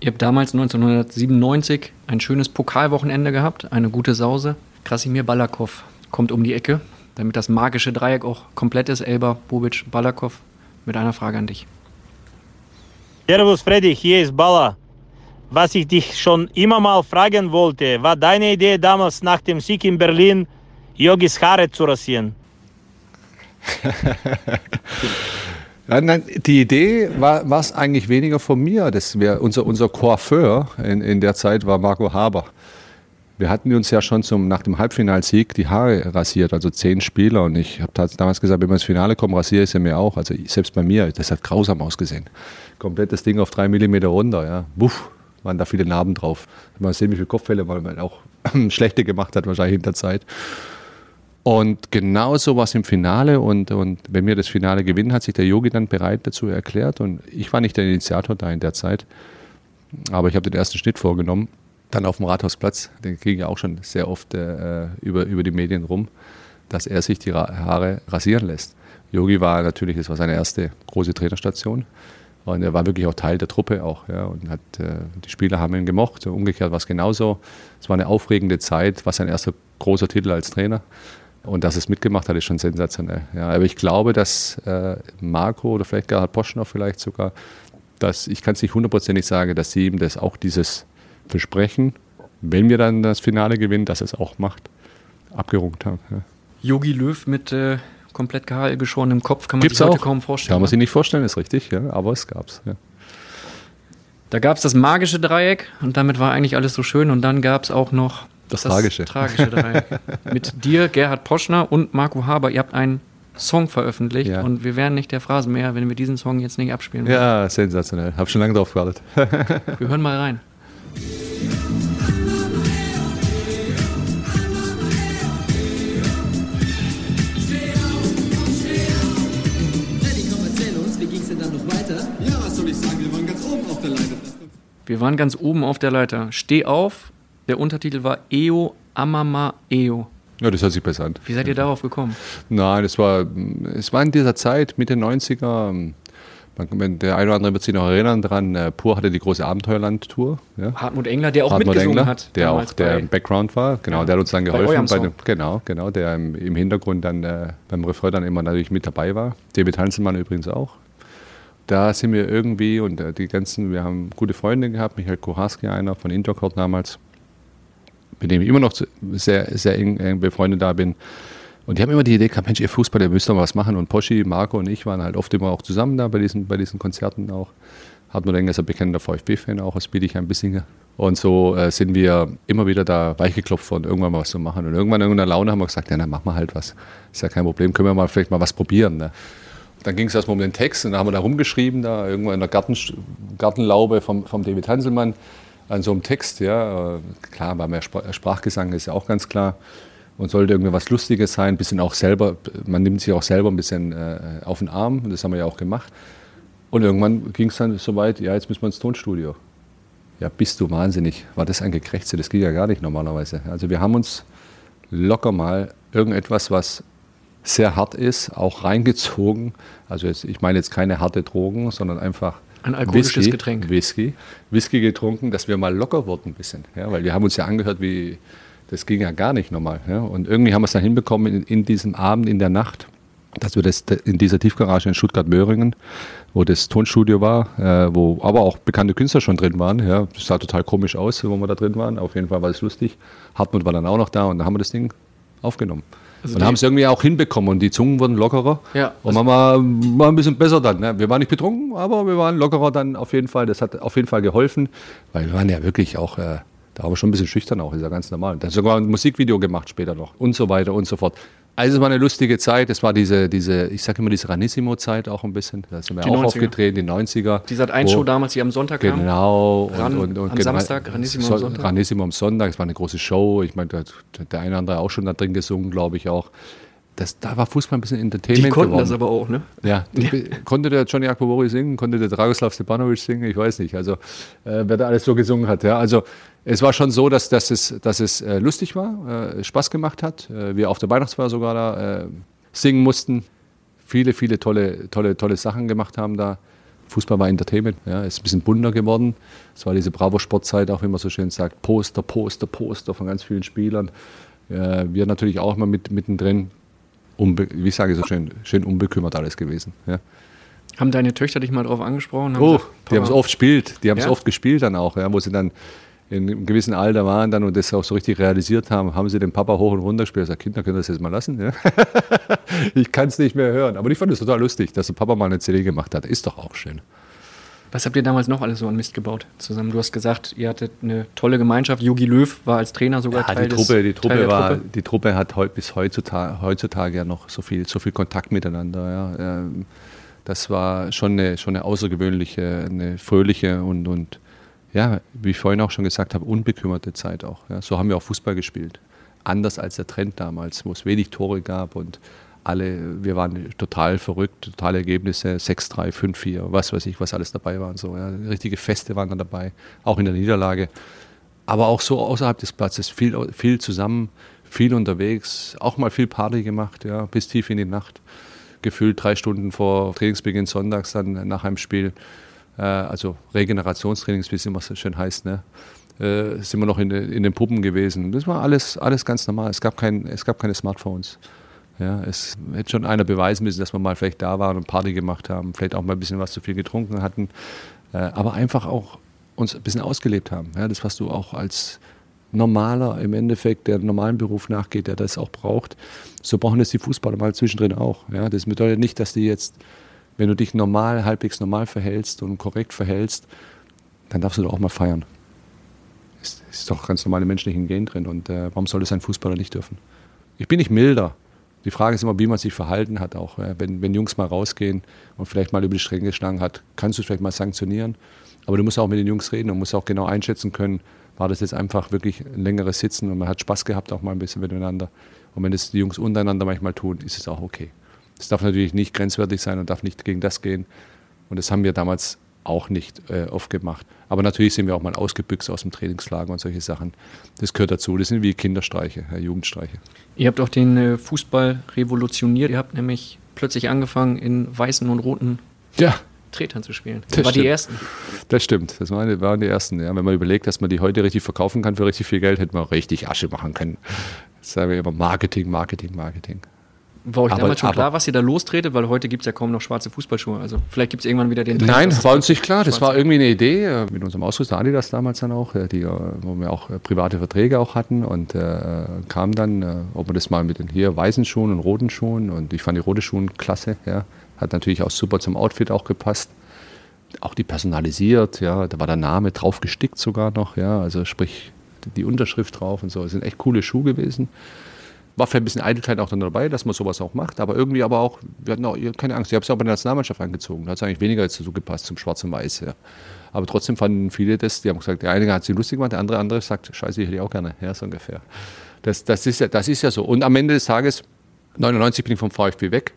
Ihr habt damals 1997 ein schönes Pokalwochenende gehabt, eine gute Sause. Krasimir Balakov kommt um die Ecke, damit das magische Dreieck auch komplett ist. Elba, Bobic, Balakov mit einer Frage an dich. Servus Freddy, hier ist Balla. Was ich dich schon immer mal fragen wollte, war deine Idee damals nach dem Sieg in Berlin, Yogis Haare zu rasieren? Ja, nein, die Idee war es eigentlich weniger von mir. Das wär unser, unser Coiffeur in, in der Zeit war Marco Haber. Wir hatten uns ja schon zum, nach dem Halbfinalsieg die Haare rasiert, also zehn Spieler. Und ich habe damals gesagt, wenn wir ins Finale kommen, rasiere ich sie mir auch. Also selbst bei mir, das hat grausam ausgesehen. Komplett das Ding auf drei Millimeter runter. Ja. Buff, waren da viele Narben drauf. Mal sehen, wie viele Kopffälle man auch schlechte gemacht hat, wahrscheinlich in der Zeit. Und genauso war es im Finale und, und wenn wir das Finale gewinnen, hat sich der Yogi dann bereit dazu erklärt und ich war nicht der Initiator da in der Zeit, aber ich habe den ersten Schnitt vorgenommen. Dann auf dem Rathausplatz, den ging ja auch schon sehr oft äh, über, über die Medien rum, dass er sich die Haare rasieren lässt. Yogi war natürlich, das war seine erste große Trainerstation und er war wirklich auch Teil der Truppe auch ja, und hat, äh, die Spieler haben ihn gemocht. Umgekehrt war es genauso. Es war eine aufregende Zeit, war sein erster großer Titel als Trainer. Und dass es mitgemacht hat, ist schon sensationell. Ja, aber ich glaube, dass äh, Marco oder vielleicht Gerhard Poschner vielleicht sogar, dass ich kann es nicht hundertprozentig sagen, dass sie ihm das auch dieses Versprechen, wenn wir dann das Finale gewinnen, dass es auch macht, abgerungt haben. Yogi ja. Löw mit äh, komplett geschorenem Kopf kann man Gibt's sich heute auch. kaum vorstellen. Kann man sich nicht vorstellen, ist richtig, ja, aber es gab's. Ja. Da gab es das magische Dreieck und damit war eigentlich alles so schön und dann gab es auch noch das, das Tragische. Tragische Dreieck. Mit dir, Gerhard Poschner und Marco Haber. Ihr habt einen Song veröffentlicht ja. und wir wären nicht der Phrasenmäher, wenn wir diesen Song jetzt nicht abspielen würden. Ja, sensationell. Hab schon lange drauf gewartet. wir hören mal rein. Wir waren ganz oben auf der Leiter. Steh auf. Der Untertitel war Eo Amama Eo. Ja, das hört sich besser an. Wie seid ihr darauf gekommen? Nein, es war, es war in dieser Zeit, Mitte 90er. Man, der eine oder andere wird sich noch erinnern daran, äh, Pur hatte die große Abenteuerland-Tour. Ja. Hartmut Engler, der auch Hartmut mitgesungen Engler, hat. Der auch der im Background war, genau, ja, der hat uns dann geholfen. Bei dem, genau, genau, der im, im Hintergrund dann äh, beim Refrain dann immer natürlich mit dabei war. David Hanselmann übrigens auch. Da sind wir irgendwie und äh, die ganzen, wir haben gute Freunde gehabt, Michael Koharski, einer von Intercord damals, mit dem ich immer noch sehr, sehr eng befreundet da bin. Und die haben immer die Idee gehabt, Mensch, ihr Fußballer, ihr müsst doch was machen. Und Poschi, Marco und ich waren halt oft immer auch zusammen da bei diesen, bei diesen Konzerten auch. Hartmut Engler ist ein bekannter VfB-Fan auch aus Bietigheim-Bissinger. Und so äh, sind wir immer wieder da weichgeklopft worden, irgendwann mal was zu machen. Und irgendwann in irgendeiner Laune haben wir gesagt, ja, dann machen wir halt was. Ist ja kein Problem, können wir mal vielleicht mal was probieren. Ne? Dann ging es erstmal um den Text und dann haben wir da rumgeschrieben, da irgendwo in der Garten, Gartenlaube vom, vom David Hanselmann an so einem Text. Ja, klar, war mehr Sprachgesang, ist ja auch ganz klar und sollte irgendwie was Lustiges sein, ein bisschen auch selber, man nimmt sich auch selber ein bisschen äh, auf den Arm, das haben wir ja auch gemacht. Und irgendwann ging es dann so weit, ja, jetzt müssen wir ins Tonstudio. Ja, bist du wahnsinnig. War das ein Gekrächze? Das ging ja gar nicht normalerweise. Also wir haben uns locker mal irgendetwas, was sehr hart ist, auch reingezogen. Also jetzt, ich meine jetzt keine harte Drogen, sondern einfach ein alkoholisches Whisky, Getränk. Whisky, Whisky getrunken, dass wir mal locker wurden ein bisschen. Ja, weil wir haben uns ja angehört wie das ging ja gar nicht normal. Ja. Und irgendwie haben wir es dann hinbekommen in, in, diesem Abend, in der Nacht, dass wir das in dieser Tiefgarage in Stuttgart-Möhringen, wo das Tonstudio war, äh, wo aber auch bekannte Künstler schon drin waren. Ja, das sah total komisch aus, wo wir da drin waren. Auf jeden Fall war es lustig. Hartmut war dann auch noch da und da haben wir das Ding aufgenommen. Also und haben es irgendwie auch hinbekommen und die Zungen wurden lockerer. Ja, und man war, war ein bisschen besser dann. Ne? Wir waren nicht betrunken, aber wir waren lockerer dann auf jeden Fall. Das hat auf jeden Fall geholfen, weil wir waren ja wirklich auch äh, da war wir schon ein bisschen schüchtern auch, ist ja ganz normal. Da sogar ein Musikvideo gemacht später noch und so weiter und so fort. Also es war eine lustige Zeit. Es war diese, diese ich sage immer diese Ranissimo-Zeit auch ein bisschen. Da sind wir die auch 90er. aufgetreten, die 90er. Die sat 1 Show damals, die am Sonntag kam. Genau. Ran, und, und, am Samstag, Ranissimo am Sonntag. Ranissimo am Sonntag, es war eine große Show. Ich meine, der, der eine oder andere auch schon da drin gesungen, glaube ich auch. Das, da war Fußball ein bisschen Entertainment Die konnten geworden. das aber auch, ne? Ja. ja. Konnte der Johnny Akbobori singen? Konnte der Dragoslav Stepanovic singen? Ich weiß nicht. Also, äh, wer da alles so gesungen hat. Ja. Also, es war schon so, dass, dass es, dass es äh, lustig war, äh, Spaß gemacht hat. Äh, wir auf der Weihnachtsfeier sogar da äh, singen mussten. Viele, viele tolle, tolle, tolle Sachen gemacht haben da. Fußball war Entertainment, ja, ist ein bisschen bunter geworden. Es war diese Bravo-Sportzeit, auch wie man so schön sagt, Poster, Poster, Poster von ganz vielen Spielern. Äh, wir natürlich auch immer mit, mittendrin, unbe wie ich sage so schön, schön unbekümmert alles gewesen. Ja. Haben deine Töchter dich mal drauf angesprochen? Haben oh, gesagt, die haben es oft gespielt, die haben es ja? oft gespielt dann auch, ja, wo sie dann in einem gewissen Alter waren dann und das auch so richtig realisiert haben, haben sie den Papa hoch und runter gespielt. Ich sage, Kinder, können das jetzt mal lassen? Ja? ich kann es nicht mehr hören. Aber ich fand es total lustig, dass der Papa mal eine CD gemacht hat. Ist doch auch schön. Was habt ihr damals noch alles so an Mist gebaut zusammen? Du hast gesagt, ihr hattet eine tolle Gemeinschaft. Jogi Löw war als Trainer sogar ja, Teil die Truppe, des, die Truppe Teil war, Truppe. Die Truppe hat heut, bis heutzutage, heutzutage ja noch so viel, so viel Kontakt miteinander. Ja. Ähm, das war schon eine, schon eine außergewöhnliche, eine fröhliche und, und ja, wie ich vorhin auch schon gesagt habe, unbekümmerte Zeit auch. Ja. So haben wir auch Fußball gespielt. Anders als der Trend damals, wo es wenig Tore gab und alle, wir waren total verrückt, totale Ergebnisse, 6-3, 5-4, was weiß ich, was alles dabei war und so. Ja. Richtige Feste waren dann dabei, auch in der Niederlage. Aber auch so außerhalb des Platzes, viel, viel zusammen, viel unterwegs, auch mal viel Party gemacht, ja, bis tief in die Nacht. Gefühlt drei Stunden vor Trainingsbeginn sonntags dann nach einem Spiel also Regenerationstrainings, wie es immer so schön heißt, ne? Äh, sind wir noch in, in, den Puppen gewesen. Das war alles, alles ganz normal. Es gab, kein, es gab keine Smartphones. Ja, es hätte schon einer beweisen müssen, dass wir mal vielleicht da waren und Party gemacht haben, vielleicht auch mal ein bisschen was zu viel getrunken hatten, äh, aber einfach auch uns ein bisschen ausgelebt haben. Ja, das, was du auch als normaler im Endeffekt, der normalen Beruf nachgeht, der das auch braucht, so brauchen das die Fußballer mal zwischendrin auch. Ja, das bedeutet nicht, dass die jetzt wenn du dich normal, halbwegs normal verhältst und korrekt verhältst, dann darfst du doch auch mal feiern. Ist, ist doch ganz normale menschlichen Gen drin und äh, warum soll das ein Fußballer nicht dürfen? Ich bin nicht milder. Die Frage ist immer, wie man sich verhalten hat auch. Ja. Wenn, wenn Jungs mal rausgehen und vielleicht mal über die Stränge geschlagen hat, kannst du es vielleicht mal sanktionieren. Aber du musst auch mit den Jungs reden und musst auch genau einschätzen können, war das jetzt einfach wirklich ein längeres Sitzen und man hat Spaß gehabt auch mal ein bisschen miteinander. Und wenn das die Jungs untereinander manchmal tun, ist es auch okay. Es darf natürlich nicht grenzwertig sein und darf nicht gegen das gehen. Und das haben wir damals auch nicht äh, oft gemacht. Aber natürlich sind wir auch mal ausgebüxt aus dem Trainingslager und solche Sachen. Das gehört dazu. Das sind wie Kinderstreiche, ja, Jugendstreiche. Ihr habt auch den äh, Fußball revolutioniert. Ihr habt nämlich plötzlich angefangen, in weißen und roten ja. Tretern zu spielen. Das Das war die stimmt. ersten. Das stimmt, das waren die, waren die ersten. Ja. Wenn man überlegt, dass man die heute richtig verkaufen kann für richtig viel Geld, hätte man richtig Asche machen können. Das sagen wir immer Marketing, Marketing, Marketing. War euch Aber- damals schon aber- klar, was ihr da lostretet? Weil heute gibt es ja kaum noch schwarze Fußballschuhe. Also vielleicht gibt es irgendwann wieder den Trend, Nein, das war uns nicht klar. Das war irgendwie eine Idee äh, mit unserem Ausrüster Adidas damals dann auch, äh, die, äh, wo wir auch private Verträge auch hatten und äh, kam dann, äh, ob wir das mal mit den hier weißen Schuhen und roten Schuhen und ich fand die rote Schuhen klasse, ja, hat natürlich auch super zum Outfit auch gepasst. Auch die personalisiert, ja, da war der Name drauf gestickt sogar noch, ja, also sprich die Unterschrift drauf und so. Das sind echt coole Schuhe gewesen. War vielleicht ein bisschen Eitelkeit auch dann dabei, dass man sowas auch macht, aber irgendwie aber auch, wir hatten auch keine Angst, ich habe es auch bei der Nationalmannschaft angezogen, da hat es eigentlich weniger dazu gepasst zum Schwarz und Weiß. Ja. Aber trotzdem fanden viele das, die haben gesagt, der eine hat sich lustig gemacht, der andere, andere sagt, scheiße, ich hätte auch gerne, ja, so ungefähr. Das, das, ist ja, das ist ja so. Und am Ende des Tages, 99 bin ich vom VfB weg.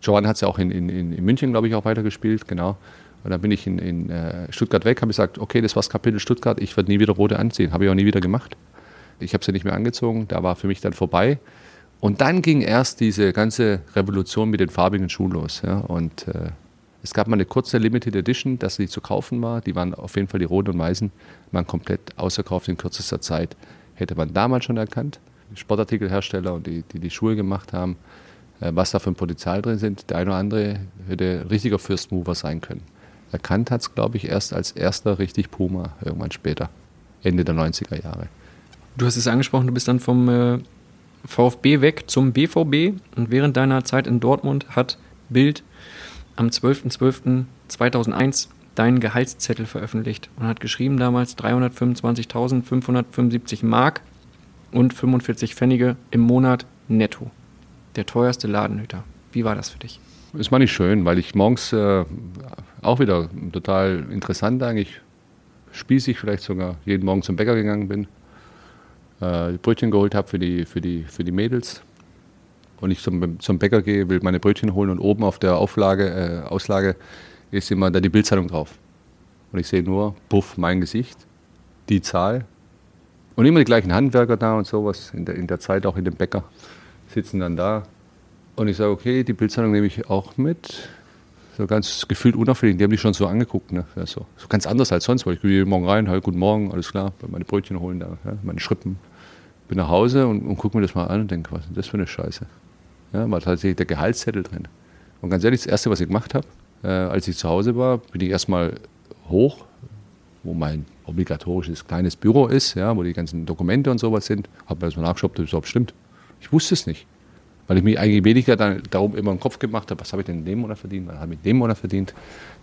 Joan hat es ja auch in, in, in in München, glaube ich, auch weitergespielt, genau. Und dann bin ich in, in äh, Stuttgart weg, habe gesagt, okay, das war das Kapitel Stuttgart, ich werde nie wieder rote anziehen. Habe ich auch nie wieder gemacht. Ich habe sie nicht mehr angezogen, da war für mich dann vorbei. Und dann ging erst diese ganze Revolution mit den farbigen Schuhen los. Ja. Und äh, es gab mal eine kurze Limited Edition, dass die zu kaufen war. Die waren auf jeden Fall die roten und weißen, waren komplett ausverkauft in kürzester Zeit. Hätte man damals schon erkannt, Sportartikelhersteller und die, die die Schuhe gemacht haben, äh, was da für ein Potenzial drin sind. Der eine oder andere hätte richtiger First Mover sein können. Erkannt hat es, glaube ich, erst als erster richtig Puma, irgendwann später, Ende der 90er Jahre. Du hast es angesprochen, du bist dann vom äh, VfB weg zum BVB und während deiner Zeit in Dortmund hat Bild am 12.12.2001 deinen Gehaltszettel veröffentlicht und hat geschrieben damals 325.575 Mark und 45 Pfennige im Monat netto. Der teuerste Ladenhüter. Wie war das für dich? Es war nicht schön, weil ich morgens äh, auch wieder total interessant eigentlich, spießig vielleicht sogar, jeden Morgen zum Bäcker gegangen bin, äh, Brötchen geholt habe für die, für, die, für die Mädels. Und ich zum, zum Bäcker gehe, will meine Brötchen holen und oben auf der Auflage, äh, Auslage ist immer da die Bildzeitung drauf. Und ich sehe nur, puff, mein Gesicht, die Zahl. Und immer die gleichen Handwerker da und sowas, in der, in der Zeit auch in dem Bäcker, sitzen dann da. Und ich sage, okay, die Bildzeitung nehme ich auch mit. So ganz gefühlt unauffällig. Die haben die schon so angeguckt. Ne? Ja, so, so ganz anders als sonst, weil ich gehe jeden Morgen rein, halt, guten Morgen, alles klar, meine Brötchen holen da, ja, meine Schrippen. Bin nach Hause und, und gucke mir das mal an und denke, was ist das für eine Scheiße? Ja, war tatsächlich der Gehaltszettel drin. Und ganz ehrlich, das Erste, was ich gemacht habe, äh, als ich zu Hause war, bin ich erstmal hoch, wo mein obligatorisches kleines Büro ist, ja, wo die ganzen Dokumente und sowas sind. Habe mir das mal nachgeschaut, ob das überhaupt stimmt. Ich wusste es nicht. Weil ich mich eigentlich weniger dann darum immer im Kopf gemacht habe, was habe ich denn in dem Monat verdient, was habe ich in dem Monat verdient.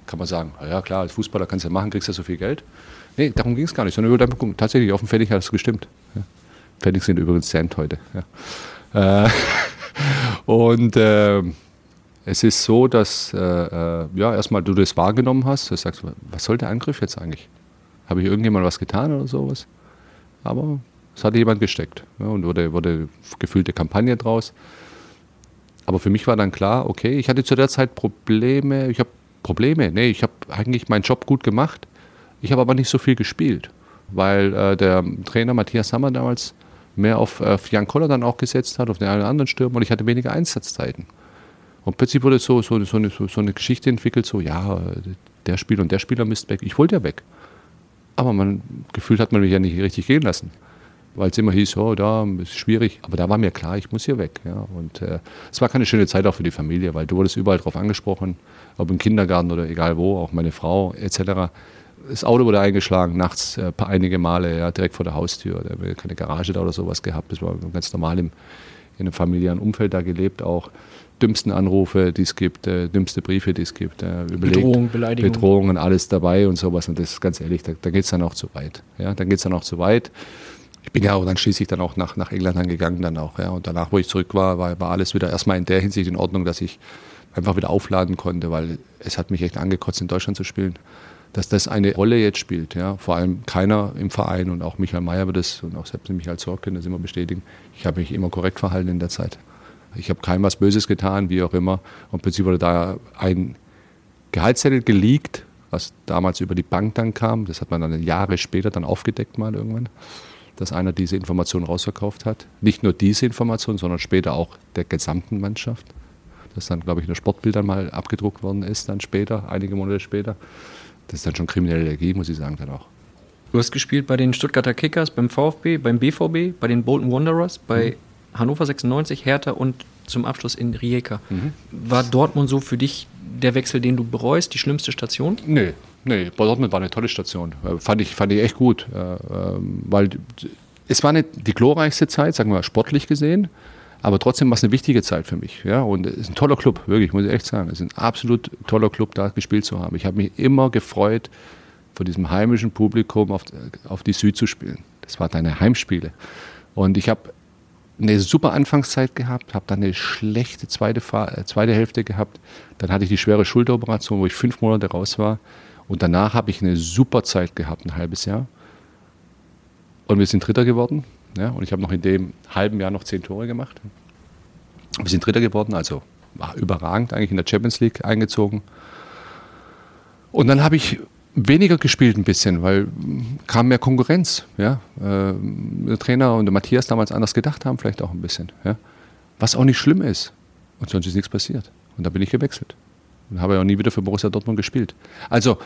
Kann man sagen, ja klar, als Fußballer kannst du ja machen, kriegst ja so viel Geld. Nee, darum ging es gar nicht, sondern über gucken, tatsächlich auf hat es gestimmt. Pfennig sind übrigens Cent heute. Ja. Äh, und äh, es ist so, dass äh, äh, ja, erstmal du das wahrgenommen hast, du sagst, was soll der Angriff jetzt eigentlich? Habe ich irgendjemand was getan oder sowas? Aber es hatte jemand gesteckt ja, und wurde, wurde gefühlte Kampagne draus. Aber für mich war dann klar, okay, ich hatte zu der Zeit Probleme, ich habe Probleme, nee, ich habe eigentlich meinen Job gut gemacht, ich habe aber nicht so viel gespielt, weil äh, der Trainer Matthias Sammer damals mehr auf, auf Jan Koller dann auch gesetzt hat, auf den einen oder anderen Stürmer und ich hatte weniger Einsatzzeiten. Und plötzlich wurde so, so, so, eine, so, so eine Geschichte entwickelt, so, ja, der Spieler und der Spieler müsst weg. Ich wollte ja weg. Aber man, gefühlt hat man mich ja nicht richtig gehen lassen. Weil es immer hieß, oh, da ist schwierig. Aber da war mir klar, ich muss hier weg. Ja. Und äh, es war keine schöne Zeit auch für die Familie, weil du wurdest überall drauf angesprochen, ob im Kindergarten oder egal wo, auch meine Frau etc. Das Auto wurde eingeschlagen, nachts äh, einige Male, ja, direkt vor der Haustür. Da haben wir keine Garage da oder sowas gehabt. Das war ganz normal im, in einem familiären Umfeld da gelebt auch dümmsten Anrufe, die es gibt, äh, dümmste Briefe, die es gibt. Äh, überlegt, Bedrohung, Beleidigung. Bedrohungen, alles dabei und sowas. Und das ist ganz ehrlich, da, da geht es dann auch zu weit. Ja, dann geht es dann auch zu weit. Ich bin ja auch dann schließlich dann auch nach, nach England dann gegangen dann auch. Ja. Und danach, wo ich zurück war, war, war alles wieder erstmal in der Hinsicht in Ordnung, dass ich einfach wieder aufladen konnte, weil es hat mich echt angekotzt, in Deutschland zu spielen. Dass das eine Rolle jetzt spielt, ja. Vor allem keiner im Verein und auch Michael Mayer wird es und auch selbst Michael Zorc können das immer bestätigen. Ich habe mich immer korrekt verhalten in der Zeit. Ich habe keinem was Böses getan, wie auch immer. Und plötzlich wurde da ein Gehaltszettel geleakt was damals über die Bank dann kam. Das hat man dann Jahre später dann aufgedeckt mal irgendwann, dass einer diese Information rausverkauft hat. Nicht nur diese Information, sondern später auch der gesamten Mannschaft. Das dann, glaube ich, in der Sportbildern mal abgedruckt worden ist, dann später, einige Monate später. Das ist dann schon kriminelle Energie, muss ich sagen, dann auch. Du hast gespielt bei den Stuttgarter Kickers, beim VfB, beim BVB, bei den Bolton Wanderers, bei mhm. Hannover 96, Hertha und zum Abschluss in Rijeka. Mhm. War Dortmund so für dich der Wechsel, den du bereust, die schlimmste Station? Nee, nee, Dortmund war eine tolle Station. Äh, fand ich, fand ich echt gut. Äh, ähm, weil es war nicht die glorreichste Zeit, sagen wir mal, sportlich gesehen. Aber trotzdem war es eine wichtige Zeit für mich. Ja? Und es ist ein toller Club, wirklich, muss ich echt sagen. Es ist ein absolut toller Club, da gespielt zu haben. Ich habe mich immer gefreut, vor diesem heimischen Publikum auf, auf die Süd zu spielen. Das waren deine Heimspiele. Und ich habe eine super Anfangszeit gehabt, habe dann eine schlechte zweite, äh, zweite Hälfte gehabt. Dann hatte ich die schwere Schulteroperation, wo ich fünf Monate raus war. Und danach habe ich eine super Zeit gehabt, ein halbes Jahr. Und wir sind Dritter geworden. Ja, und ich habe noch in dem halben Jahr noch zehn Tore gemacht. Wir sind Dritter geworden, also war überragend eigentlich in der Champions League eingezogen. Und dann habe ich weniger gespielt ein bisschen, weil kam mehr Konkurrenz. Ja? Äh, der Trainer und der Matthias damals anders gedacht haben, vielleicht auch ein bisschen. Ja? Was auch nicht schlimm ist. Und sonst ist nichts passiert. Und da bin ich gewechselt. Und habe ja auch nie wieder für Borussia Dortmund gespielt. Also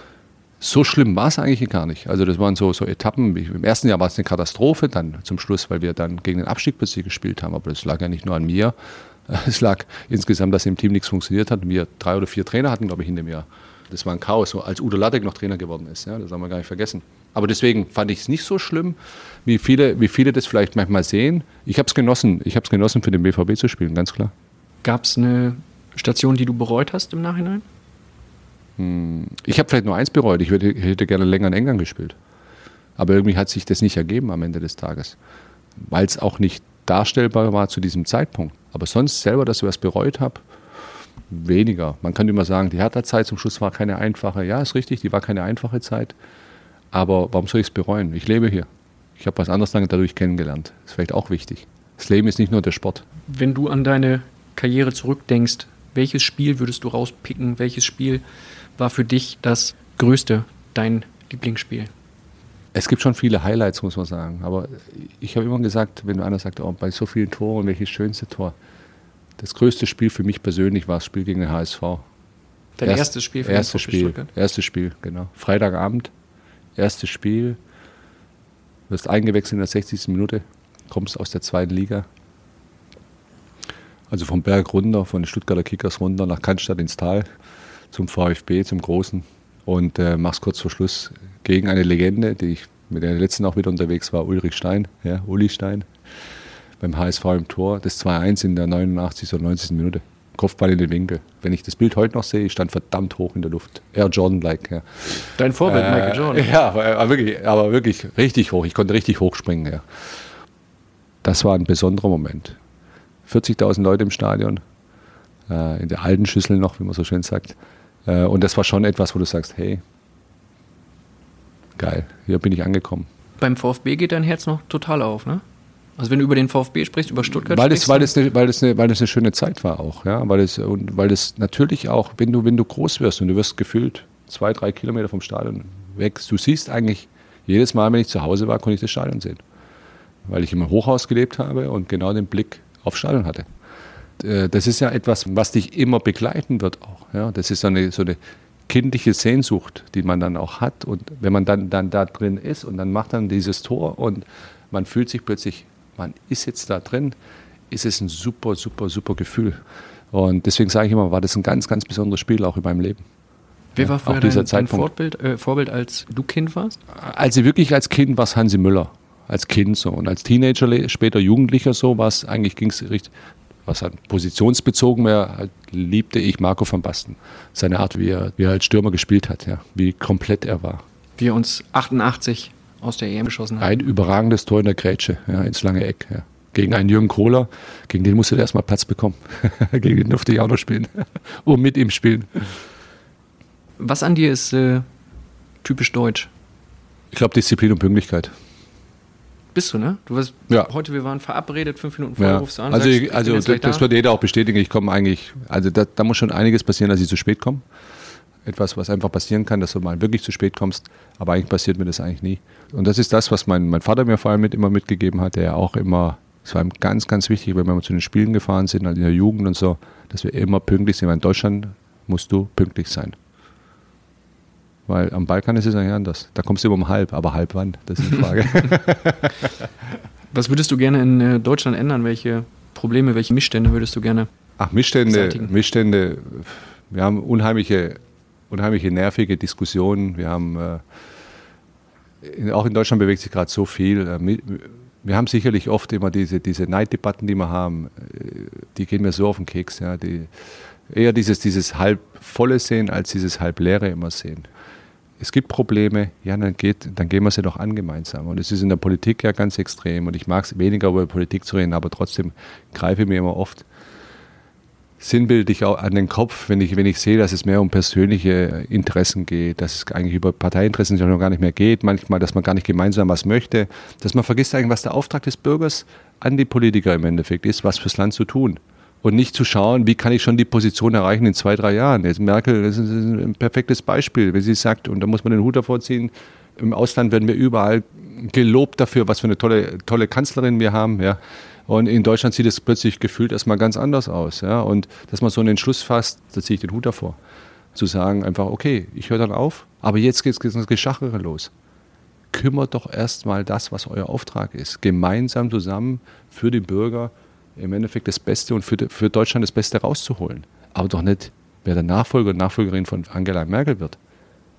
so schlimm war es eigentlich gar nicht. Also das waren so, so Etappen. Im ersten Jahr war es eine Katastrophe, dann zum Schluss, weil wir dann gegen den Abstieg plötzlich gespielt haben. Aber das lag ja nicht nur an mir. Es lag insgesamt, dass im Team nichts funktioniert hat. Wir drei oder vier Trainer hatten, glaube ich, in dem Jahr. Das war ein Chaos, so als Udo Lattek noch Trainer geworden ist. Ja, das haben wir gar nicht vergessen. Aber deswegen fand ich es nicht so schlimm, wie viele, wie viele das vielleicht manchmal sehen. Ich habe es genossen. Ich habe es genossen, für den BVB zu spielen, ganz klar. Gab es eine Station, die du bereut hast im Nachhinein? Hm, ich habe vielleicht nur eins bereut. Ich hätte, gerne länger in England gespielt. Aber irgendwie hat sich das nicht ergeben am Ende des Tages. Weil es auch nicht darstellbar war zu diesem Zeitpunkt. Aber sonst selber, dass ich was bereut habe, weniger. Man kann immer sagen, die Hertha-Zeit zum Schluss war keine einfache. Ja, ist richtig, die war keine einfache Zeit. Aber warum soll ich es bereuen? Ich lebe hier. Ich habe was anderes dadurch kennengelernt. Das ist vielleicht auch wichtig. Das Leben ist nicht nur der Sport. Wenn du an deine Karriere zurückdenkst, welches Spiel würdest du rauspicken? Welches Spiel war für dich das größte, dein Lieblingsspiel? Es gibt schon viele Highlights, muss man sagen. Aber ich habe immer gesagt, wenn einer sagt, oh, bei so vielen Toren, welches schönste Tor? Das größte Spiel für mich persönlich war das Spiel gegen den HSV. Dein Erst, erstes Spiel für erstes Spiel, erstes Spiel, genau. Freitagabend, erstes Spiel. Wirst eingewechselt in der 60. Minute, kommst aus der zweiten Liga. Also vom Berg runter, von den Stuttgarter Kickers runter nach Cannstatt ins Tal, zum VfB, zum Großen. Und äh, machst kurz vor Schluss gegen eine Legende, die ich mit der letzten auch wieder unterwegs war, Ulrich Stein, ja, Uli Stein beim HSV im Tor. Das 2-1 in der 89. oder 90. Minute. Kopfball in den Winkel. Wenn ich das Bild heute noch sehe, ich stand verdammt hoch in der Luft. Air Jordan-like. Ja. Dein Vorbild, äh, Michael Jordan. Ja, aber wirklich, aber wirklich richtig hoch. Ich konnte richtig hoch springen. Ja. Das war ein besonderer Moment. 40.000 Leute im Stadion, äh, in der alten Schüssel noch, wie man so schön sagt. Äh, und das war schon etwas, wo du sagst, hey, geil, hier bin ich angekommen. Beim VfB geht dein Herz noch total auf, ne? Also wenn du über den VfB sprichst, über Stuttgart weil sprichst. Das, weil, das eine, weil, das eine, weil das eine schöne Zeit war auch, ja. Weil das, und weil das natürlich auch, wenn du, wenn du groß wirst und du wirst gefühlt zwei, drei Kilometer vom Stadion weg, du siehst eigentlich, jedes Mal, wenn ich zu Hause war, konnte ich das Stadion sehen. Weil ich im Hochhaus gelebt habe und genau den Blick aufs Stadion hatte. Äh, das ist ja etwas, was dich immer begleiten wird auch. Ja? Das ist so eine, so eine kindliche Sehnsucht, die man dann auch hat. Und wenn man dann, dann da drin ist und dann macht dann dieses Tor und man fühlt sich plötzlich man ist jetzt da drin, ist es ein super, super, super Gefühl. Und deswegen sage ich immer, war das ein ganz, ganz besonderes Spiel auch in meinem Leben. Wer war vorher dein, dein Vorbild, äh, Vorbild, als du Kind warst? Als ich wirklich als Kind war es Hansi Müller. Als Kind so. Und als Teenager, später Jugendlicher so, war es eigentlich ging es richtig, was halt positionsbezogen wäre, halt liebte ich Marco van Basten. Seine Art, wie er, wie er als Stürmer gespielt hat, ja. wie komplett er war. Wie er uns 88 aus der EM geschossen hat. Ein überragendes Tor in der Grätsche, ja, ins lange Eck. Ja. Gegen einen Jürgen Kohler, gegen den musste er erstmal Platz bekommen. gegen den durfte ich auch noch spielen. Und mit ihm spielen. Was an dir ist äh, typisch deutsch? Ich glaube Disziplin und Pünktlichkeit. Bist du, ne? Du warst ja. heute, wir waren verabredet, fünf Minuten vorher ja. rufst du an. Also, sagst, ich, also das, das wird jeder auch bestätigen. Ich komme eigentlich, also da, da, muss schon einiges passieren, dass ich zu spät komme. etwas, was einfach passieren kann, dass du mal wirklich zu spät kommst. Aber eigentlich passiert mir das eigentlich nie. Und das ist das, was mein, mein Vater mir vor allem mit, immer mitgegeben hat, der ja auch immer, es war ihm ganz, ganz wichtig, wenn wir mal zu den Spielen gefahren sind, halt in der Jugend und so, dass wir immer pünktlich sind. Weil in Deutschland musst du pünktlich sein. Weil am Balkan ist es eigentlich anders. Da kommst du immer um halb, aber halb wann? Das ist die Frage. Was würdest du gerne in äh, Deutschland ändern? Welche Probleme, welche Missstände würdest du gerne? Ach, Missstände, Missstände. Wir haben unheimliche, unheimliche nervige Diskussionen. Wir haben äh, auch in Deutschland bewegt sich gerade so viel. Äh, wir haben sicherlich oft immer diese, diese Neiddebatten, die wir haben, die gehen mir so auf den Keks. Ja, die, eher dieses, dieses halb volle sehen als dieses halb leere immer sehen es gibt Probleme, ja, dann, geht, dann gehen wir sie doch an gemeinsam. Und es ist in der Politik ja ganz extrem. Und ich mag es weniger über Politik zu reden, aber trotzdem greife ich mir immer oft sinnbildlich auch an den Kopf, wenn ich, wenn ich sehe, dass es mehr um persönliche Interessen geht, dass es eigentlich über Parteiinteressen noch gar nicht mehr geht, manchmal, dass man gar nicht gemeinsam was möchte, dass man vergisst eigentlich, was der Auftrag des Bürgers an die Politiker im Endeffekt ist, was fürs Land zu tun und nicht zu schauen, wie kann ich schon die Position erreichen in zwei, drei Jahren. Jetzt Merkel das ist ein perfektes Beispiel, wenn sie sagt, und da muss man den Hut davor ziehen, im Ausland werden wir überall gelobt dafür, was für eine tolle, tolle Kanzlerin wir haben. Ja. Und in Deutschland sieht es plötzlich gefühlt erstmal ganz anders aus. Ja. Und dass man so einen Entschluss fasst, da ziehe ich den Hut davor. Zu sagen einfach, okay, ich höre dann auf, aber jetzt geht das Geschachere los. Kümmert doch erstmal das, was euer Auftrag ist. Gemeinsam zusammen für die Bürger im Endeffekt das Beste und für, für Deutschland das Beste rauszuholen. Aber doch nicht, wer der Nachfolger und Nachfolgerin von Angela Merkel wird.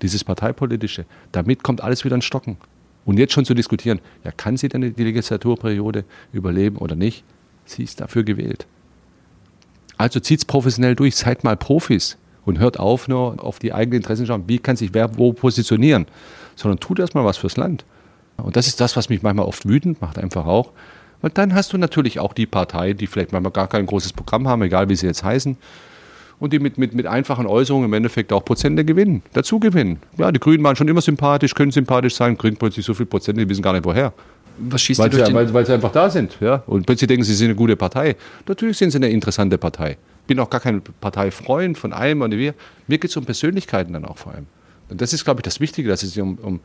Dieses Parteipolitische. Damit kommt alles wieder in Stocken. Und jetzt schon zu diskutieren, ja, kann sie denn die Legislaturperiode überleben oder nicht? Sie ist dafür gewählt. Also zieht es professionell durch, seid mal Profis und hört auf, nur auf die eigenen Interessen schauen, wie kann sich wer wo positionieren, sondern tut erstmal was fürs Land. Und das ist das, was mich manchmal oft wütend macht, einfach auch, und dann hast du natürlich auch die Partei, die vielleicht manchmal gar kein großes Programm haben, egal wie sie jetzt heißen, und die mit, mit, mit einfachen Äußerungen im Endeffekt auch Prozente gewinnen, dazu gewinnen. Ja, die Grünen waren schon immer sympathisch, können sympathisch sein, kriegen plötzlich so viele Prozente, die wissen gar nicht woher. Was schießt weil, sie, sie, weil, weil sie einfach da sind. Ja? Und plötzlich denken sie, sie sind eine gute Partei. Natürlich sind sie eine interessante Partei. Bin auch gar kein Parteifreund von einem oder wir. Mir geht es um Persönlichkeiten dann auch vor allem. Und das ist, glaube ich, das Wichtige, dass es sich um, um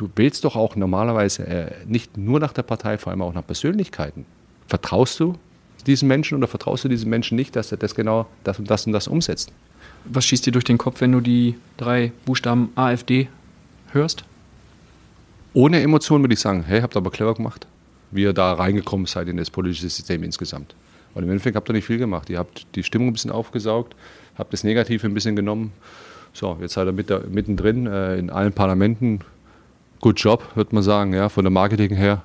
du wählst doch auch normalerweise äh, nicht nur nach der Partei, vor allem auch nach Persönlichkeiten. Vertraust du diesen Menschen oder vertraust du diesen Menschen nicht, dass er das genau das und das und das umsetzt? Was schießt dir durch den Kopf, wenn du die drei Buchstaben AfD hörst? Ohne Emotionen würde ich sagen, hey, habt ihr aber clever gemacht, wie ihr da reingekommen seid in das politische System insgesamt. Und im Endeffekt habt ihr nicht viel gemacht. Ihr habt die Stimmung ein bisschen aufgesaugt, habt das Negative ein bisschen genommen. So, jetzt seid ihr mit der, mittendrin äh, in allen Parlamenten, Good Job, würde man sagen, ja, von der Marketing her.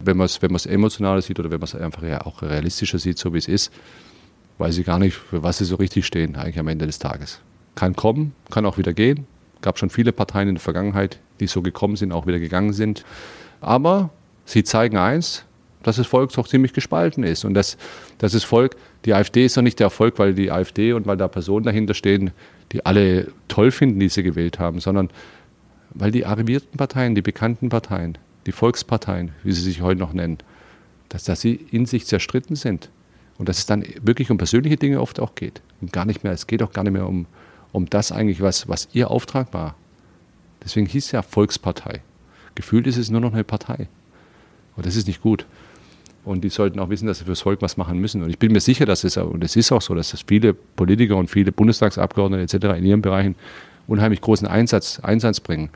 Wenn man es wenn emotionaler sieht oder wenn man es einfach ja auch realistischer sieht, so wie es ist, weiß ich gar nicht, für was sie so richtig stehen, eigentlich am Ende des Tages. Kann kommen, kann auch wieder gehen. Gab schon viele Parteien in der Vergangenheit, die so gekommen sind, auch wieder gegangen sind. Aber sie zeigen eins, dass das Volk doch ziemlich gespalten ist. Und dass, dass das Volk, die AfD ist doch nicht der Erfolg, weil die AfD und weil da Personen dahinter stehen, die alle toll finden, die sie gewählt haben, sondern weil die arrivierten Parteien, die bekannten Parteien, die Volksparteien, wie sie sich heute noch nennen, dass, dass sie in sich zerstritten sind. Und dass es dann wirklich um persönliche Dinge oft auch geht. Und gar nicht mehr, es geht auch gar nicht mehr um, um das eigentlich, was, was ihr Auftrag war. Deswegen hieß es ja Volkspartei. Gefühlt ist es nur noch eine Partei. Und das ist nicht gut. Und die sollten auch wissen, dass sie fürs Volk was machen müssen. Und ich bin mir sicher, dass es, und es ist auch so, dass das viele Politiker und viele Bundestagsabgeordnete etc. in ihren Bereichen unheimlich großen Einsatz, Einsatz bringen.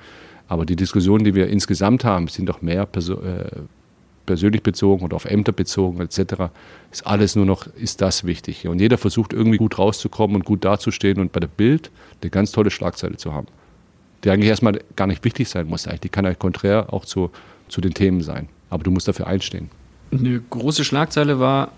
Aber die Diskussionen, die wir insgesamt haben, sind doch mehr perso äh, persönlich bezogen und auf Ämter bezogen etc. Ist alles nur noch, ist das wichtig. Und jeder versucht irgendwie gut rauszukommen und gut dazustehen und bei der Bild eine ganz tolle Schlagzeile zu haben. Die eigentlich erstmal gar nicht wichtig sein muss. Eigentlich. Die kann eigentlich konträr auch zu, zu den Themen sein. Aber du musst dafür einstehen. Eine große Schlagzeile war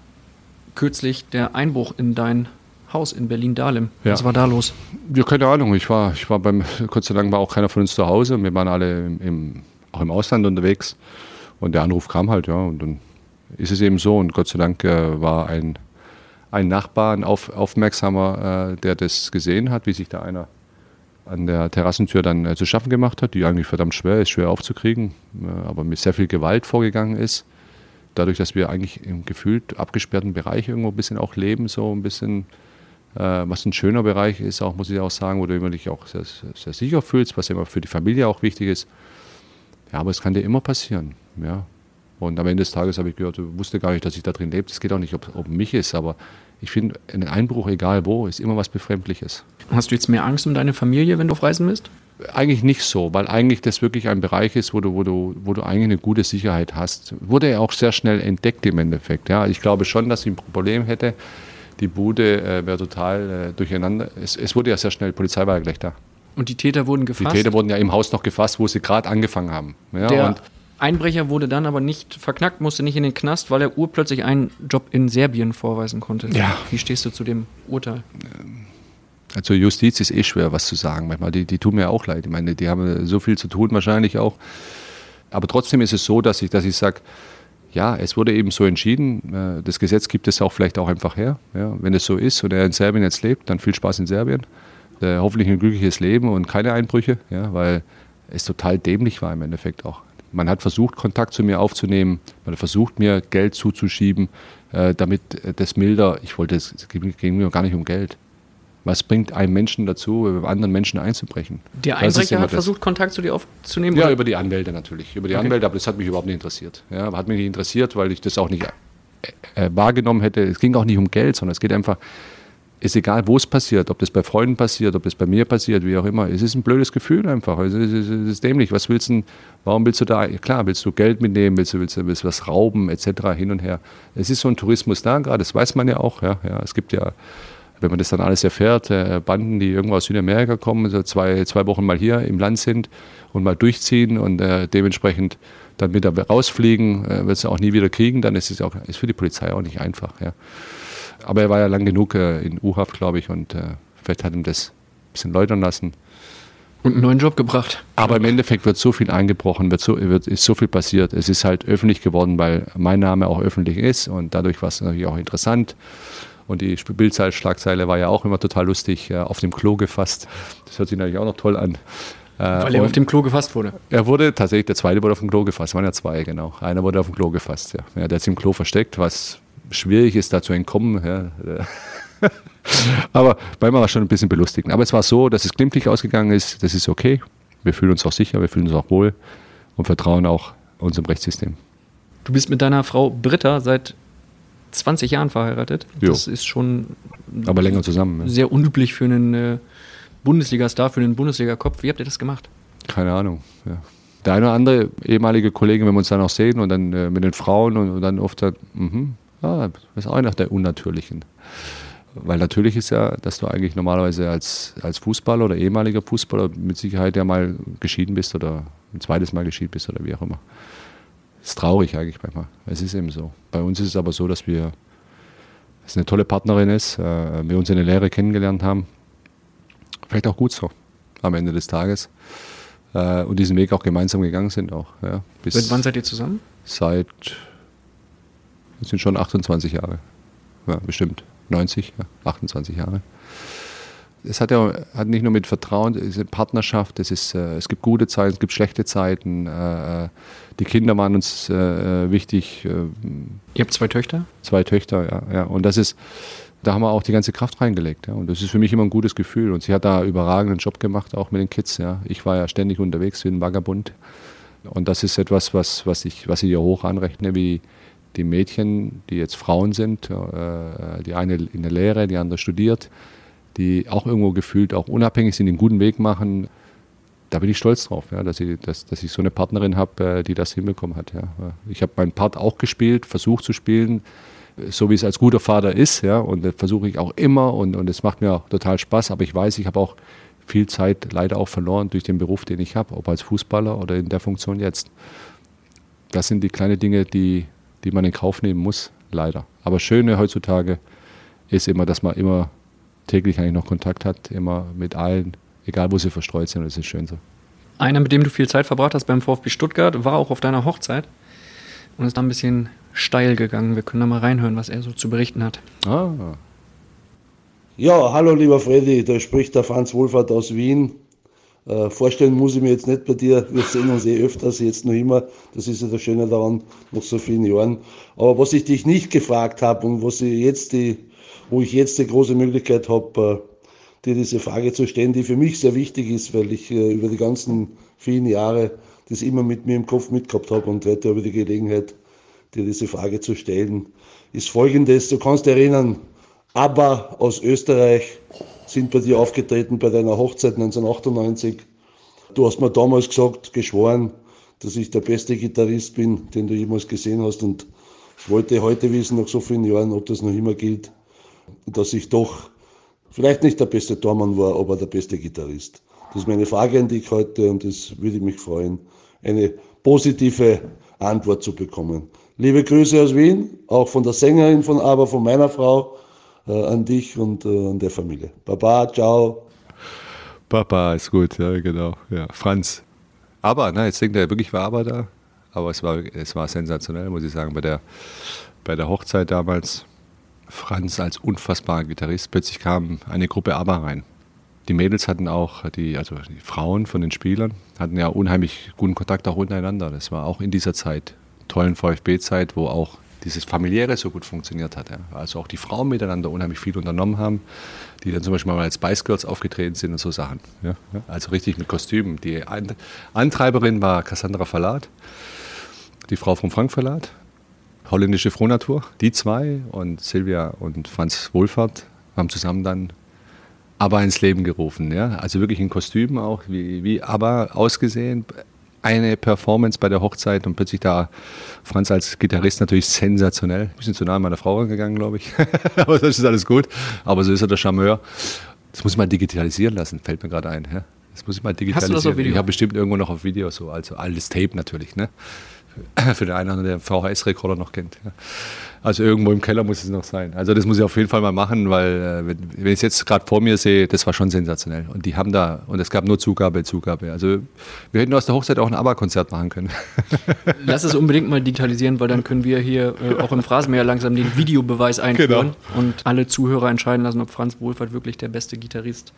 kürzlich der Einbruch in dein Haus in Berlin-Dahlem. Ja. Was war da los? Ja, keine Ahnung. Ich war, ich war beim, Gott sei Dank war auch keiner von uns zu Hause. Wir waren alle im, auch im Ausland unterwegs. Und der Anruf kam halt, ja. Und dann ist es eben so. Und Gott sei Dank äh, war ein, ein Nachbar, ein auf, Aufmerksamer, äh, der das gesehen hat, wie sich da einer an der Terrassentür dann äh, zu schaffen gemacht hat, die eigentlich verdammt schwer ist, schwer aufzukriegen, äh, aber mit sehr viel Gewalt vorgegangen ist. Dadurch, dass wir eigentlich im gefühlt abgesperrten Bereich irgendwo ein bisschen auch leben, so ein bisschen was ein schöner Bereich ist, auch muss ich auch sagen, wo du immer dich auch sehr, sehr sicher fühlst, was immer für die Familie auch wichtig ist. Ja, aber es kann dir immer passieren. Ja. Und am Ende des Tages habe ich gehört, du wusste gar nicht, dass ich da drin lebe. Es geht auch nicht ob, um mich ist, aber ich finde, ein Einbruch, egal wo, ist immer was Befremdliches. Hast du jetzt mehr Angst um deine Familie, wenn du auf Reisen bist? Eigentlich nicht so, weil eigentlich das wirklich ein Bereich ist, wo du, wo du, wo du eigentlich eine gute Sicherheit hast. Wurde ja auch sehr schnell entdeckt im Endeffekt. Ja. Ich glaube schon, dass ich ein Problem hätte. Die Bude äh, wäre total äh, durcheinander. Es, es, wurde ja sehr schnell, die Polizei war ja gleich da. Und die Täter wurden gefasst? Die Täter wurden ja im Haus noch gefasst, wo sie gerade angefangen haben. Ja, Der Einbrecher wurde dann aber nicht verknackt, musste nicht in den Knast, weil er urplötzlich einen Job in Serbien vorweisen konnte. Ja. Wie stehst du zu dem Urteil? Also Justiz ist eh schwer, was zu sagen. Manchmal, die, die tun mir auch leid. Ich meine, die haben so viel zu tun wahrscheinlich auch. Aber trotzdem ist es so, dass ich, dass ich sage, ja, es wurde eben so entschieden. Das Gesetz gibt es auch vielleicht auch einfach her. Ja, wenn es so ist und er in Serbien jetzt lebt, dann viel Spaß in Serbien. Äh, hoffentlich ein glückliches Leben und keine Einbrüche, ja, weil es total dämlich war im Endeffekt auch. Man hat versucht, Kontakt zu mir aufzunehmen, man hat versucht, mir Geld zuzuschieben, äh, damit das milder, ich wollte, es ging mir gar nicht um Geld. Was bringt einen Menschen dazu, anderen Menschen einzubrechen? Der Einbrecher hat versucht, Kontakt zu dir aufzunehmen? Ja, oder? über die Anwälte natürlich. Über die Okay. Anwälte, aber das hat mich überhaupt nicht interessiert. Ja, hat mich nicht interessiert, weil ich das auch nicht äh, äh, wahrgenommen hätte. Es ging auch nicht um Geld, sondern es geht einfach, ist egal, wo es passiert, ob das bei Freunden passiert, ob das bei mir passiert, wie auch immer. Es ist ein blödes Gefühl einfach. Es ist, es ist, dämlich. Was willst du, warum willst du da, klar, willst du Geld mitnehmen, willst du, willst du, willst du was rauben, etc., hin und her. Es ist so ein Tourismus da gerade, das weiß man ja auch. Ja, ja. Es gibt ja, wenn man das dann alles erfährt, äh, Banden, die irgendwo aus Südamerika kommen, so zwei, zwei Wochen mal hier im Land sind und mal durchziehen und äh, dementsprechend dann wieder rausfliegen, äh, wird es auch nie wieder kriegen, dann ist es auch ist für die Polizei auch nicht einfach. Ja. Aber er war ja lang genug äh, in U-Haft, glaube ich, und äh, vielleicht hat ihm das ein bisschen läutern lassen. Und einen neuen Job gebracht. Aber im Endeffekt wird so viel eingebrochen, wird so, wird, ist so viel passiert. Es ist halt öffentlich geworden, weil mein Name auch öffentlich ist und dadurch war es natürlich auch interessant. Und die Bildschlagzeile war ja auch immer total lustig, äh, auf dem Klo gefasst. Das hört sich natürlich auch noch toll an. Äh, Weil er auf dem Klo gefasst wurde. er wurde tatsächlich, der zweite wurde auf dem Klo gefasst. Es waren ja zwei, genau. Einer wurde auf dem Klo gefasst, ja. ja der hat sich im Klo versteckt, was schwierig ist, da zu entkommen. Ja. Aber manchmal war es schon ein bisschen belustigend. Aber es war so, dass es glimpflich ausgegangen ist. Das ist okay. Wir fühlen uns auch sicher, wir fühlen uns auch wohl und vertrauen auch unserem Rechtssystem. Du bist mit deiner Frau Britta seit 20 Jahren verheiratet. Jo. Das ist schon Aber länger zusammen. Ja. sehr unüblich für einen äh, Bundesliga-Star, für einen Bundesliga-Kopf. Wie habt ihr das gemacht? Keine Ahnung. Ja. Der eine oder andere ehemalige Kollege, wenn wir uns dann auch sehen und dann äh, mit den Frauen und, und dann oft, mhm, ah, das ist auch nach der Unnatürlichen. Weil natürlich ist ja, dass du eigentlich normalerweise als, als Fußballer oder ehemaliger Fußballer mit Sicherheit ja mal geschieden bist oder ein zweites Mal geschieden bist oder wie auch immer. Ist traurig eigentlich manchmal. Es ist eben so. Bei uns ist es aber so, dass wir, dass eine tolle Partnerin ist, äh, wir uns in der Lehre kennengelernt haben. Vielleicht auch gut so am Ende des Tages. Äh, und diesen Weg auch gemeinsam gegangen sind auch. Ja, Seit wann seid ihr zusammen? Seit, das sind schon 28 Jahre. Ja, bestimmt. 90, ja, 28 Jahre. Es hat ja hat nicht nur mit Vertrauen, es ist eine Partnerschaft, es, ist, äh, es gibt gute Zeiten, es gibt schlechte Zeiten. Äh, äh, die Kinder waren uns äh, äh, wichtig. Äh, Ihr habt zwei Töchter? Zwei Töchter, ja. ja. Und das ist, da haben wir auch die ganze Kraft reingelegt. Ja. Und das ist für mich immer ein gutes Gefühl. Und sie hat da einen überragenden Job gemacht, auch mit den Kids. Ja. Ich war ja ständig unterwegs wie ein Vagabund. Und das ist etwas, was, was, ich, was ich ihr hoch anrechne, wie die Mädchen, die jetzt Frauen sind, die eine in der Lehre, die andere studiert, die auch irgendwo gefühlt auch unabhängig sind, den guten Weg machen. Da bin ich stolz drauf, ja, dass, ich, dass, dass ich so eine Partnerin habe, äh, die das hinbekommen hat. Ja. Ich habe meinen Part auch gespielt, versucht zu spielen, so wie es als guter Vater ist, ja, und das versuche ich auch immer und, es macht mir auch total Spaß, aber ich weiß, ich habe auch viel Zeit leider auch verloren durch den Beruf, den ich habe, ob als Fußballer oder in der Funktion jetzt. Das sind die kleinen Dinge, die, die man in Kauf nehmen muss, leider. Aber Schöne heutzutage ist immer, dass man immer täglich eigentlich noch Kontakt hat, immer mit allen, egal wo sie verstreut sind, das ist schön so. Einer, mit dem du viel Zeit verbracht hast beim VfB Stuttgart, war auch auf deiner Hochzeit und ist da ein bisschen steil gegangen. Wir können da mal reinhören, was er so zu berichten hat. Ah. Ja, hallo lieber Freddy, da spricht der Franz Wohlfahrt aus Wien. Äh, vorstellen muss ich mir jetzt nicht bei dir, wir sehen uns eh öfters, jetzt noch immer. Das ist ja das Schöne daran, nach so vielen Jahren. Aber was ich dich nicht gefragt habe und was ich jetzt die wo ich jetzt die große Möglichkeit habe, äh, dir diese Frage zu stellen, die für mich sehr wichtig ist, weil ich äh, über die ganzen vielen Jahre das immer mit mir im Kopf mitgehabt habe und heute habe ich die Gelegenheit, dir diese Frage zu stellen, ist folgendes. Du kannst erinnern, ABBA aus Österreich sind bei dir aufgetreten bei deiner Hochzeit 1998. Du hast mir damals gesagt, geschworen, dass ich der beste Gitarrist bin, den du jemals gesehen hast. Und ich wollte heute wissen, nach so vielen Jahren, ob das noch immer gilt, dass ich doch vielleicht nicht der beste Tormann war, aber der beste Gitarrist. Das ist meine Frage an dich heute und es würde mich freuen, eine positive Antwort zu bekommen. Liebe Grüße aus Wien, auch von der Sängerin von Aber, von meiner Frau, äh, an dich und äh, an der Familie. Baba, ciao. Papa ist gut, ja, genau. Ja, Franz. Aber, na, jetzt denkt er wirklich, war aber da. Aber es war, es war sensationell, muss ich sagen, bei der, bei der Hochzeit damals. Franz als unfassbarer Gitarrist. Plötzlich kam eine Gruppe Aber rein. Die Mädels hatten auch, die, also die Frauen von den Spielern, hatten ja unheimlich guten Kontakt auch untereinander. Das war auch in dieser Zeit, tollen VfB-Zeit, wo auch dieses familiäre so gut funktioniert hat. Ja. Also auch die Frauen miteinander unheimlich viel unternommen haben, die dann zum Beispiel mal als Spice Girls aufgetreten sind und so Sachen. Ja. Also richtig mit Kostümen. Die Antreiberin war Cassandra Verlat, die Frau vom Frank Verlat, holländische Frohnatur. Die zwei und Silvia und Franz Wohlfahrt haben zusammen dann aber ins Leben gerufen. Ja? Also wirklich in Kostümen auch, wie, wie aber ausgesehen, eine Performance bei der Hochzeit und plötzlich da Franz als Gitarrist natürlich sensationell. Ein bisschen zu nah an meiner Frau gegangen, glaube ich. Aber das ist alles gut. Aber so ist er der Charmeur. Das muss ich mal digitalisieren lassen, fällt mir gerade ein. Ja? Das muss ich mal digitalisieren. Hast du das auf Video? Ich habe bestimmt irgendwo noch auf Video so, also altes Tape natürlich. Ne? Für den einen oder anderen, der VHS-Rekorder noch kennt. Ja. Also irgendwo im Keller muss es noch sein. Also das muss ich auf jeden Fall mal machen, weil äh, wenn, wenn ich es jetzt gerade vor mir sehe, das war schon sensationell. Und die haben da, und es gab nur Zugabe, Zugabe. Also wir hätten aus der Hochzeit auch ein ABBA-Konzert machen können. Lass es unbedingt mal digitalisieren, weil dann können wir hier äh, auch im Phrasenmäher langsam den Videobeweis einführen genau. und alle Zuhörer entscheiden lassen, ob Franz Wohlfahrt wirklich der beste Gitarrist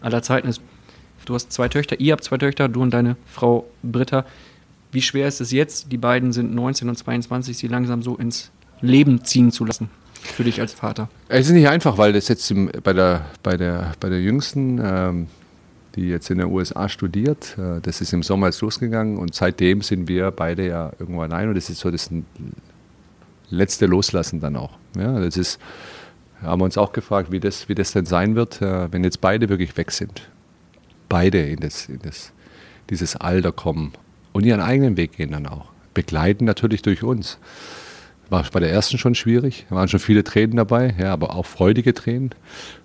aller Zeiten ist. Du hast zwei Töchter, ihr habt zwei Töchter, du und deine Frau Britta. Wie schwer ist es jetzt? Die beiden sind 19 und 22, sie langsam so ins Leben ziehen zu lassen für dich als Vater? Es ist nicht einfach, weil das jetzt bei, der, bei, der, bei der Jüngsten, ähm, die jetzt in den USA studiert, äh, das ist im Sommer jetzt losgegangen und seitdem sind wir beide ja irgendwo allein und das ist so das letzte Loslassen dann auch. Ja, das ist, haben wir uns auch gefragt, wie das, wie das denn sein wird, äh, wenn jetzt beide wirklich weg sind. Beide in, das, in das, dieses Alter kommen und ihren eigenen Weg gehen dann auch. Begleiten natürlich durch uns. War bei der ersten schon schwierig, da waren schon viele Tränen dabei, ja, aber auch freudige Tränen.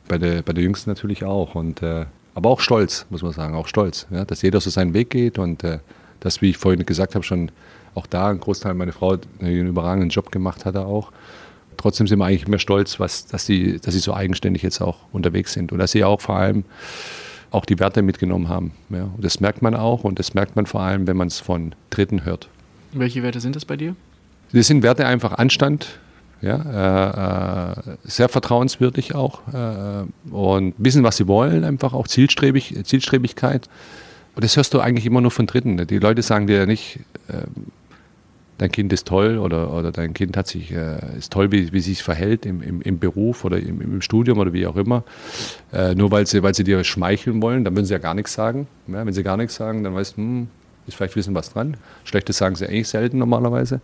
Bei der, bei der jüngsten natürlich auch. Und, äh, aber auch stolz, muss man sagen, auch stolz, ja, dass jeder so seinen Weg geht und äh, dass, wie ich vorhin gesagt habe, schon auch da ein Großteil meine Frau einen überragenden Job gemacht hatte auch. Trotzdem sind wir eigentlich mehr stolz, was, dass, sie, dass sie so eigenständig jetzt auch unterwegs sind und dass sie auch vor allem auch die Werte mitgenommen haben. Ja. Und das merkt man auch und das merkt man vor allem, wenn man es von Dritten hört. Welche Werte sind das bei dir? Das sind Werte einfach Anstand, ja, äh, äh, sehr vertrauenswürdig auch äh, und wissen, was sie wollen, einfach auch zielstrebig, Zielstrebigkeit. Und das hörst du eigentlich immer nur von Dritten. Die Leute sagen dir ja nicht, äh, dein Kind ist toll oder, oder dein Kind hat sich, äh, ist toll, wie, wie sich verhält im, im, im Beruf oder im, im, Studium oder wie auch immer. Äh, nur weil sie, weil sie dir schmeicheln wollen, dann würden sie ja gar nichts sagen. Ja, wenn sie gar nichts sagen, dann weißt du, hm, ist vielleicht ein bisschen was dran. Schlechtes sagen sie eigentlich selten normalerweise.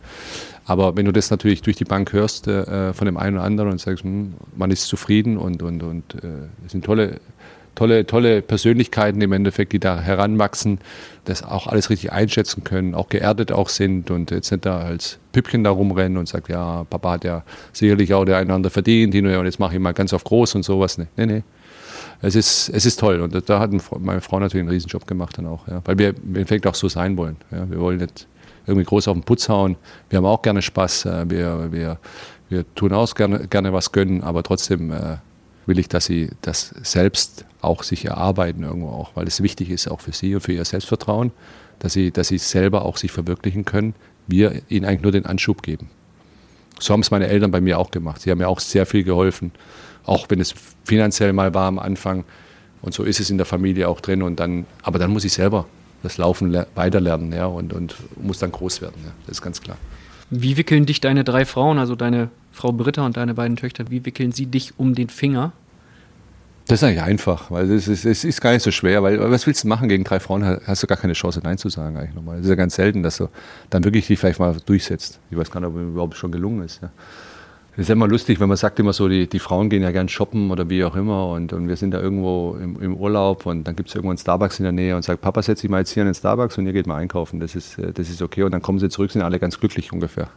Aber wenn du das natürlich durch die Bank hörst äh, von dem einen oder anderen und sagst, hm, man ist zufrieden und, und, und äh, es sind tolle, tolle, tolle Persönlichkeiten im Endeffekt, die da heranwachsen, das auch alles richtig einschätzen können, auch geerdet auch sind und jetzt nicht da als Püppchen da rumrennen und sagt, ja, Papa hat ja sicherlich auch der andere verdient, und jetzt mache ich mal ganz auf groß und sowas. Nee, nee. nee es ist, es ist toll. Und da hat meine Frau natürlich einen Riesenjob gemacht dann auch. Ja. Weil wir im Endeffekt auch so sein wollen. Ja. Wir wollen nicht irgendwie groß auf den Putz hauen. Wir haben auch gerne Spaß. Äh, wir, wir, wir tun auch gerne, gerne was gönnen, aber trotzdem äh, will ich, dass sie das selbst auch sich erarbeiten irgendwo auch, weil es wichtig ist auch für sie und für ihr Selbstvertrauen, dass sie, dass sie selber auch sich verwirklichen können. Wir ihnen eigentlich nur den Anschub geben. So haben es meine Eltern bei mir auch gemacht. Sie haben mir auch sehr viel geholfen auch wenn es finanziell mal war am Anfang. Und so ist es in der Familie auch drin. Und dann, aber dann muss ich selber das Laufen weiterlernen ja, und, und muss dann groß werden. Ja. Das ist ganz klar. Wie wickeln dich deine drei Frauen, also deine Frau Britta und deine beiden Töchter, wie wickeln sie dich um den Finger? Das ist eigentlich einfach, weil es ist, es ist gar nicht so schwer, weil was willst du machen gegen drei Frauen? Hast du gar keine Chance, Nein zu sagen eigentlich nochmal. Es ist ja ganz selten, dass du dann wirklich dich vielleicht mal durchsetzt. Ich weiß gar nicht, ob es überhaupt schon gelungen ist. Ja. Das ist immer lustig, wenn man sagt immer so, die, die Frauen gehen ja gern shoppen oder wie auch immer und, und wir sind da irgendwo im, im Urlaub und dann gibt es irgendwo einen Starbucks in der Nähe und sagt, Papa, setz dich mal jetzt hier in den Starbucks und ihr geht mal einkaufen. Das ist, äh, das ist okay. Und dann kommen sie zurück, sind alle ganz glücklich ungefähr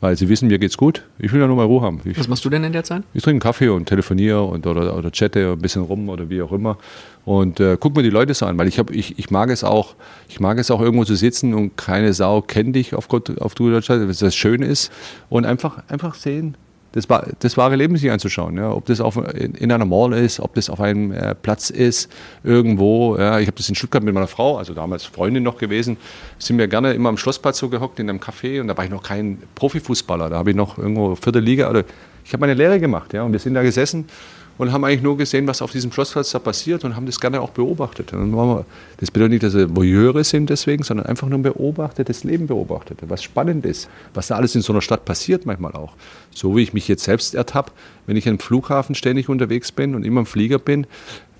weil sie wissen, mir geht's gut. Ich will ja nur mal Ruhe haben. Ich, Was machst du denn in der Zeit? Ich trinke Kaffee und telefoniere und, oder, oder chatte ein bisschen rum oder wie auch immer. Und äh, guck mir die Leute so an, weil ich, hab, ich, ich mag es auch, ich mag es auch irgendwo zu sitzen und keine Sau kennt dich auf, Gott, auf Deutschland, was das schön ist. Und einfach, einfach sehen, das, das wahre Leben sich anzuschauen. Ja. Ob das auf, in, in, einer Mall ist, ob das auf einem äh, Platz ist, irgendwo. Ja. Ich habe das in Stuttgart mit meiner Frau, also damals Freundin noch gewesen, sind wir gerne immer am Schlossplatz so gehockt in einem Café und da war ich noch kein Profifußballer. Da habe ich noch irgendwo vierte Liga oder ich habe meine Lehre gemacht. Ja. Und wir sind da gesessen und haben eigentlich nur gesehen, was auf diesem Schlossplatz da passiert und haben das gerne auch beobachtet. Wir, das bedeutet nicht, dass wir Voyeure sind deswegen, sondern einfach nur beobachtet, das Leben beobachtet, was spannend ist, was da alles in so einer Stadt passiert manchmal auch. So wie ich mich jetzt selbst ertappe, wenn ich am Flughafen ständig unterwegs bin und immer im Flieger bin,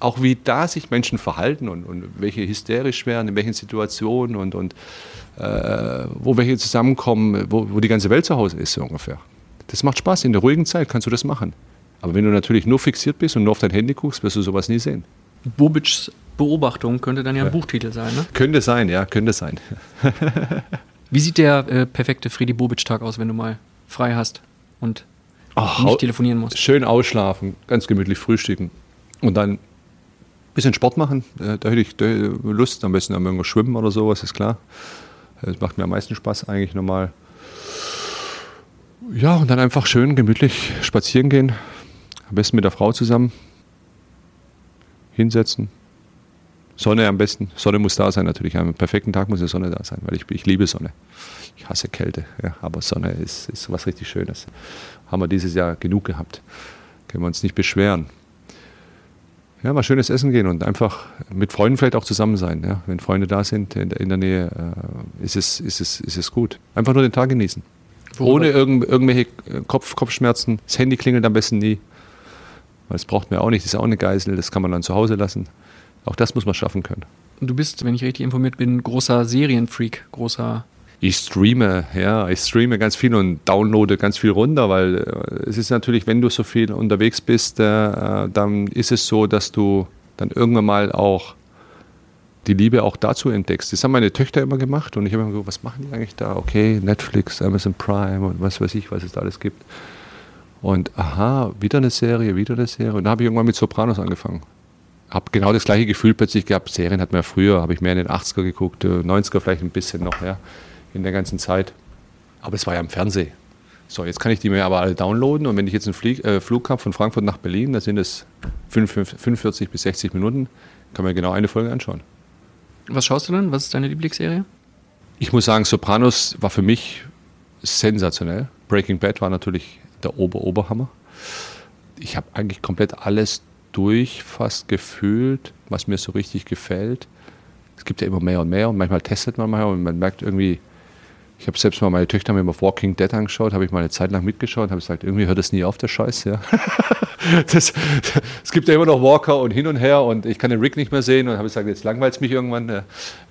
auch wie da sich Menschen verhalten und, und welche hysterisch werden, in welchen Situationen und, und äh, wo welche zusammenkommen, wo, wo die ganze Welt zu Hause ist so ungefähr. Das macht Spaß. In der ruhigen Zeit kannst du das machen. Aber wenn du natürlich nur fixiert bist und nur auf dein Handy guckst, wirst du sowas nie sehen. Bobic's Beobachtung könnte dann ja ein ja. Buchtitel sein, ne? Könnte sein, ja, könnte sein. Wie sieht der äh, perfekte Freddy Bobic-Tag aus, wenn du mal frei hast und Ach, nicht telefonieren musst? Schön ausschlafen, ganz gemütlich frühstücken und dann ein bisschen Sport machen. Äh, da hätte ich Lust, am besten irgendwo schwimmen oder sowas, ist klar. Das macht mir am meisten Spaß eigentlich normal. Ja, und dann einfach schön gemütlich spazieren gehen, am besten mit der Frau zusammen. Hinsetzen. Sonne am besten. Sonne muss da sein natürlich. Am perfekten Tag muss die Sonne da sein, weil ich, ich liebe Sonne. Ich hasse Kälte, ja, aber Sonne ist, ist was richtig Schönes. Haben wir dieses Jahr genug gehabt. Können wir uns nicht beschweren. Ja, mal schönes Essen gehen und einfach mit Freunden vielleicht auch zusammen sein. Ja. Wenn Freunde da sind in der, Nähe, äh, ist, es, ist, es, ist es gut. Einfach nur den Tag genießen. Ohne irgend, irgendwelche Kopf, Kopfschmerzen. Das Handy klingelt am besten nie. Weil das braucht man auch nicht, das ist auch eine Geisel, das kann man dann zu Hause lassen. Auch das muss man schaffen können. Du bist, wenn ich richtig informiert bin, großer Serienfreak, großer. Ich streame, ja, ich streame ganz viel und downloade ganz viel runter, weil äh, es ist natürlich, wenn du so viel unterwegs bist, äh, dann ist es so, dass du dann irgendwann mal auch die Liebe auch dazu entdeckst. Das haben meine Töchter immer gemacht und ich habe immer gesagt, was machen die eigentlich da? Okay, Netflix, Amazon Prime und was weiß ich, was es da alles gibt. Und aha, wieder eine Serie, wieder eine Serie. Und da habe ich irgendwann mit Sopranos angefangen. Habe genau das gleiche Gefühl plötzlich gehabt. Serien hat man ja früher, habe ich mehr in den 80er geguckt, 90er äh, vielleicht ein bisschen noch, ja, in der ganzen Zeit. Aber es war ja im Fernsehen. So, jetzt kann ich die mir aber alle downloaden und wenn ich jetzt einen Flieg, äh, Flug habe von Frankfurt nach Berlin, da sind es 45 bis 60 Minuten, kann man genau eine Folge anschauen. Was schaust du denn? Was ist deine Lieblingsserie? Ich muss sagen, Sopranos war für mich sensationell. Breaking Bad war natürlich der Ober-Oberhammer. Ich habe eigentlich komplett alles durch fast gefühlt, was mir so richtig gefällt. Es gibt ja immer mehr und mehr und manchmal testet man mal und man merkt irgendwie, ich habe selbst mal meine Töchter mir mal Walking Dead angeschaut, habe ich mal eine Zeit lang mitgeschaut, habe gesagt, irgendwie hört das nie auf, der Scheiß, ja. das, es gibt ja immer noch Walker und hin und her und ich kann den Rick nicht mehr sehen und habe gesagt, jetzt langweilt es mich irgendwann.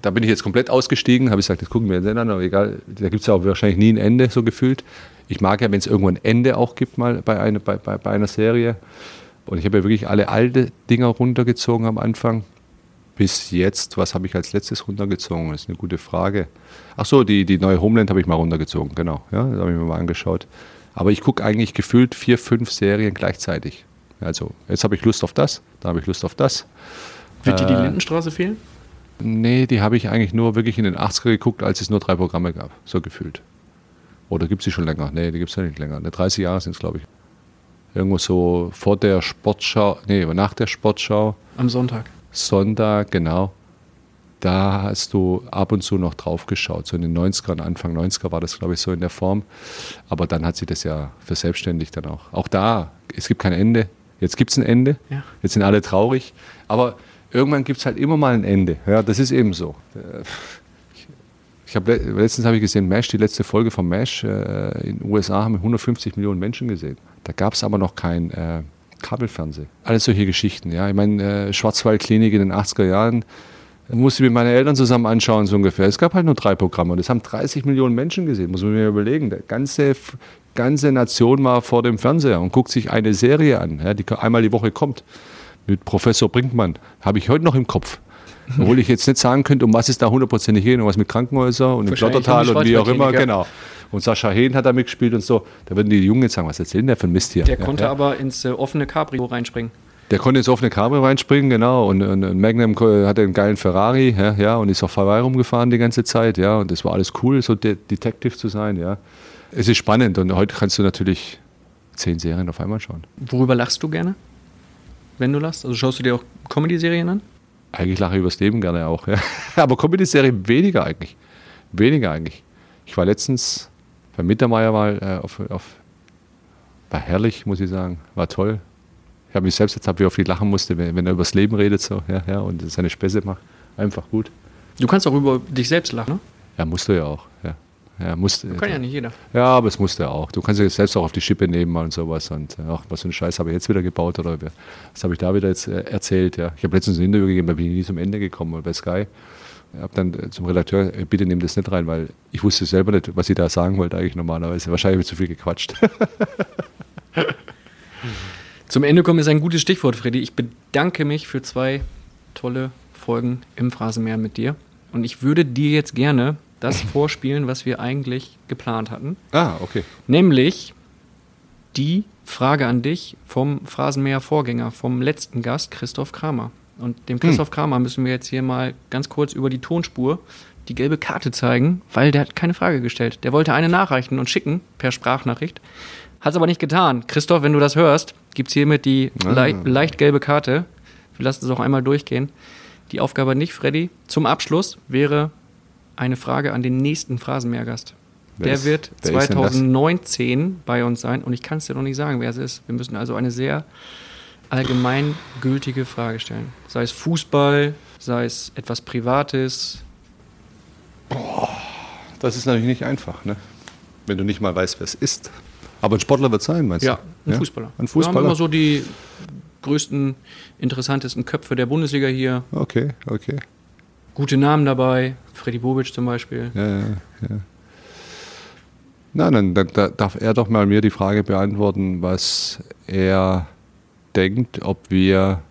Da bin ich jetzt komplett ausgestiegen, habe ich gesagt, das gucken wir jetzt an, aber egal, da gibt es ja auch wahrscheinlich nie ein Ende, so gefühlt. Ich mag ja, wenn es irgendwo ein Ende auch gibt, mal bei, eine, bei, bei, bei einer Serie. Und ich habe ja wirklich alle alte Dinger runtergezogen am Anfang bis jetzt, was habe ich als letztes runtergezogen? Das ist eine gute Frage. Ach so, die, die neue Homeland habe ich mal runtergezogen, genau. Ja, das habe ich mir mal angeschaut. Aber ich gucke eigentlich gefühlt vier, fünf Serien gleichzeitig. Also, jetzt habe ich Lust auf das, da habe ich Lust auf das. Wird dir die äh, Lindenstraße fehlen? Nee, die habe ich eigentlich nur wirklich in den 80er geguckt, als es nur drei Programme gab, so gefühlt. Oder gibt es sie schon länger? Nee, die gibt es ja nicht länger. 30 Jahre sind es, glaube ich. Irgendwo so vor der Sportschau, nee, nach der Sportschau. Am Sonntag. Sonntag, genau. Da hast du ab und zu noch drauf geschaut. So in den 90ern, Anfang 90er war das, glaube ich, so in der Form. Aber dann hat sich das ja verselbstständigt dann auch. Auch da, es gibt kein Ende. Jetzt gibt es ein Ende. Ja. Jetzt sind alle traurig. Aber irgendwann gibt es halt immer mal ein Ende. Ja, das ist eben so. Ich habe letztens habe ich gesehen, MASH, die letzte Folge von MASH äh, in den USA haben 150 Millionen Menschen gesehen. Da gab es aber noch kein äh, Kabelfernsehen. Alles solche Geschichten. Ja, ich meine äh, Schwarzwaldklinik in den 80er Jahren musste ich mit meinen Eltern zusammen anschauen so ungefähr. Es gab halt nur drei Programme und das haben 30 Millionen Menschen gesehen. Muss man mir überlegen. Die ganze ganze Nation war vor dem Fernseher und guckt sich eine Serie an, ja, die einmal die Woche kommt mit Professor Brinkmann. Habe ich heute noch im Kopf. Obwohl ich jetzt nicht sagen könnte, um was es da hundertprozentig geht, um was mit Krankenhäusern und im Plottertal und wie auch immer, genau. Und Sascha Hehn hat da mitgespielt und so. Da würden die Jungen jetzt sagen, was erzählen der für Mist hier? Der ja, konnte ja. aber ins äh, offene Cabrio reinspringen. Der konnte ins offene Cabrio reinspringen, genau. Und, und, und Magnum hatte einen geilen Ferrari, ja, ja, und ist auf Hawaii rumgefahren die ganze Zeit, ja. Und das war alles cool, so De Detective zu sein, ja. Es ist spannend und heute kannst du natürlich zehn Serien auf einmal schauen. Worüber lachst du gerne? Wenn du lachst? Also schaust du dir auch Comedy-Serien an? Eigentlich lache ich übers Leben gerne auch, ja. Aber Comedy-Serien weniger eigentlich. Weniger eigentlich. Ich war letztens bei Mittermeier mal äh, auf, auf, war herrlich, muss ich sagen. War toll. Ich habe mich selbst jetzt wie oft ich lachen musste, wenn, wenn, er übers Leben redet so, ja, ja, und seine Späße macht. Einfach gut. Du kannst auch über dich selbst lachen, ne? Ja, musst du ja auch, ja. Ja, musste, kann ja nicht jeder. Ja, aber es musste auch. Du kannst dich selbst auch auf die Schippe nehmen und sowas. Und ach, was für einen Scheiß habe ich jetzt wieder gebaut oder was habe ich da wieder jetzt äh, erzählt? Ja. Ich habe letztens ein Interview gegeben, da bin ich nie zum Ende gekommen bei Sky. Ich habe dann äh, zum Redakteur, äh, bitte nimm das nicht rein, weil ich wusste selber nicht, was ich da sagen wollte eigentlich normalerweise. Wahrscheinlich habe ich zu viel gequatscht. zum Ende kommen ist ein gutes Stichwort, Freddy. Ich bedanke mich für zwei tolle Folgen im Phrasenmeer mit dir. Und ich würde dir jetzt gerne das vorspielen, was wir eigentlich geplant hatten. Ah, okay. Nämlich die Frage an dich vom Phrasenmäher-Vorgänger, vom letzten Gast, Christoph Kramer. Und dem Christoph hm. Kramer müssen wir jetzt hier mal ganz kurz über die Tonspur die gelbe Karte zeigen, weil der hat keine Frage gestellt. Der wollte eine nachreichen und schicken per Sprachnachricht. Hat es aber nicht getan. Christoph, wenn du das hörst, gibt es hiermit die ah. leicht, leicht gelbe Karte. Wir lassen es auch einmal durchgehen. Die Aufgabe nicht, Freddy. Zum Abschluss wäre eine Frage an den nächsten Phrasenmeergast. Der ist, wird 2019 bei uns sein und ich kann es dir noch nicht sagen, wer es ist. Wir müssen also eine sehr allgemeingültige Frage stellen. Sei es Fußball, sei es etwas Privates. Boah, das ist natürlich nicht einfach, ne? wenn du nicht mal weißt, wer es ist. Aber ein Sportler wird sein, meinst ja, du? Ein ja, Fußballer. Ein Fußballer. Wir haben immer so die größten, interessantesten Köpfe der Bundesliga hier. Okay, okay gute Namen dabei, Freddy Bobic zum Beispiel. Ja, ja, ja. Na, dann, dann, dann darf er doch mal mir die Frage beantworten, was er denkt, ob wir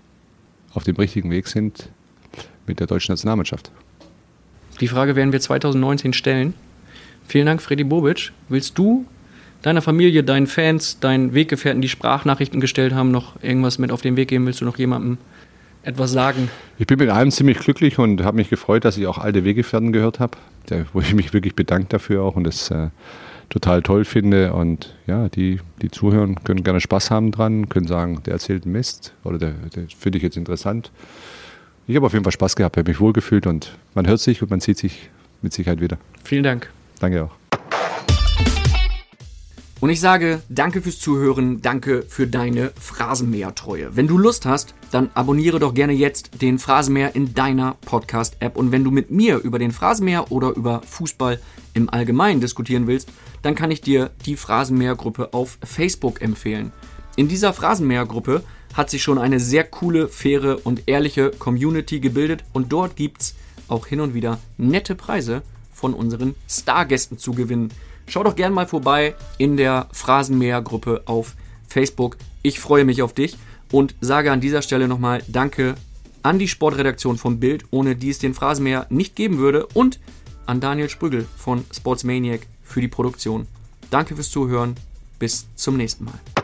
auf dem richtigen Weg sind mit der deutschen Nationalmannschaft. Die Frage werden wir 2019 stellen. Vielen Dank, Freddy Bobic. Willst du deiner Familie, deinen Fans, deinen Weggefährten, die Sprachnachrichten gestellt haben, noch irgendwas mit auf den Weg geben? Willst du noch jemandem etwas sagen? Ich bin mit allem ziemlich glücklich und habe mich gefreut, dass ich auch alte Weggefährten gehört habe, wo ich mich wirklich bedanke dafür auch und das äh, total toll finde. Und ja, die, die zuhören, können gerne Spaß haben dran, können sagen, der erzählt Mist oder der, der finde ich jetzt interessant. Ich habe auf jeden Fall Spaß gehabt, habe mich wohlgefühlt und man hört sich und man sieht sich mit Sicherheit wieder. Vielen Dank. Danke auch. Und ich sage danke fürs Zuhören, danke für deine Phrasenmäher-Treue. Wenn du Lust hast, dann abonniere doch gerne jetzt den Phrasenmäher in deiner Podcast-App. Und wenn du mit mir über den Phrasenmäher oder über Fußball im Allgemeinen diskutieren willst, dann kann ich dir die Phrasenmäher-Gruppe auf Facebook empfehlen. In dieser Phrasenmäher-Gruppe hat sich schon eine sehr coole, faire und ehrliche Community gebildet und dort gibt's auch hin und wieder nette Preise von unseren Stargästen zu gewinnen. Schau doch gern mal vorbei in der Phrasenmäher-Gruppe auf Facebook. Ich freue mich auf dich und sage an dieser Stelle nochmal Danke an die Sportredaktion von Bild, ohne die es den Phrasenmäher nicht geben würde, und an Daniel Sprügel von Sportsmaniac für die Produktion. Danke fürs Zuhören. Bis zum nächsten Mal.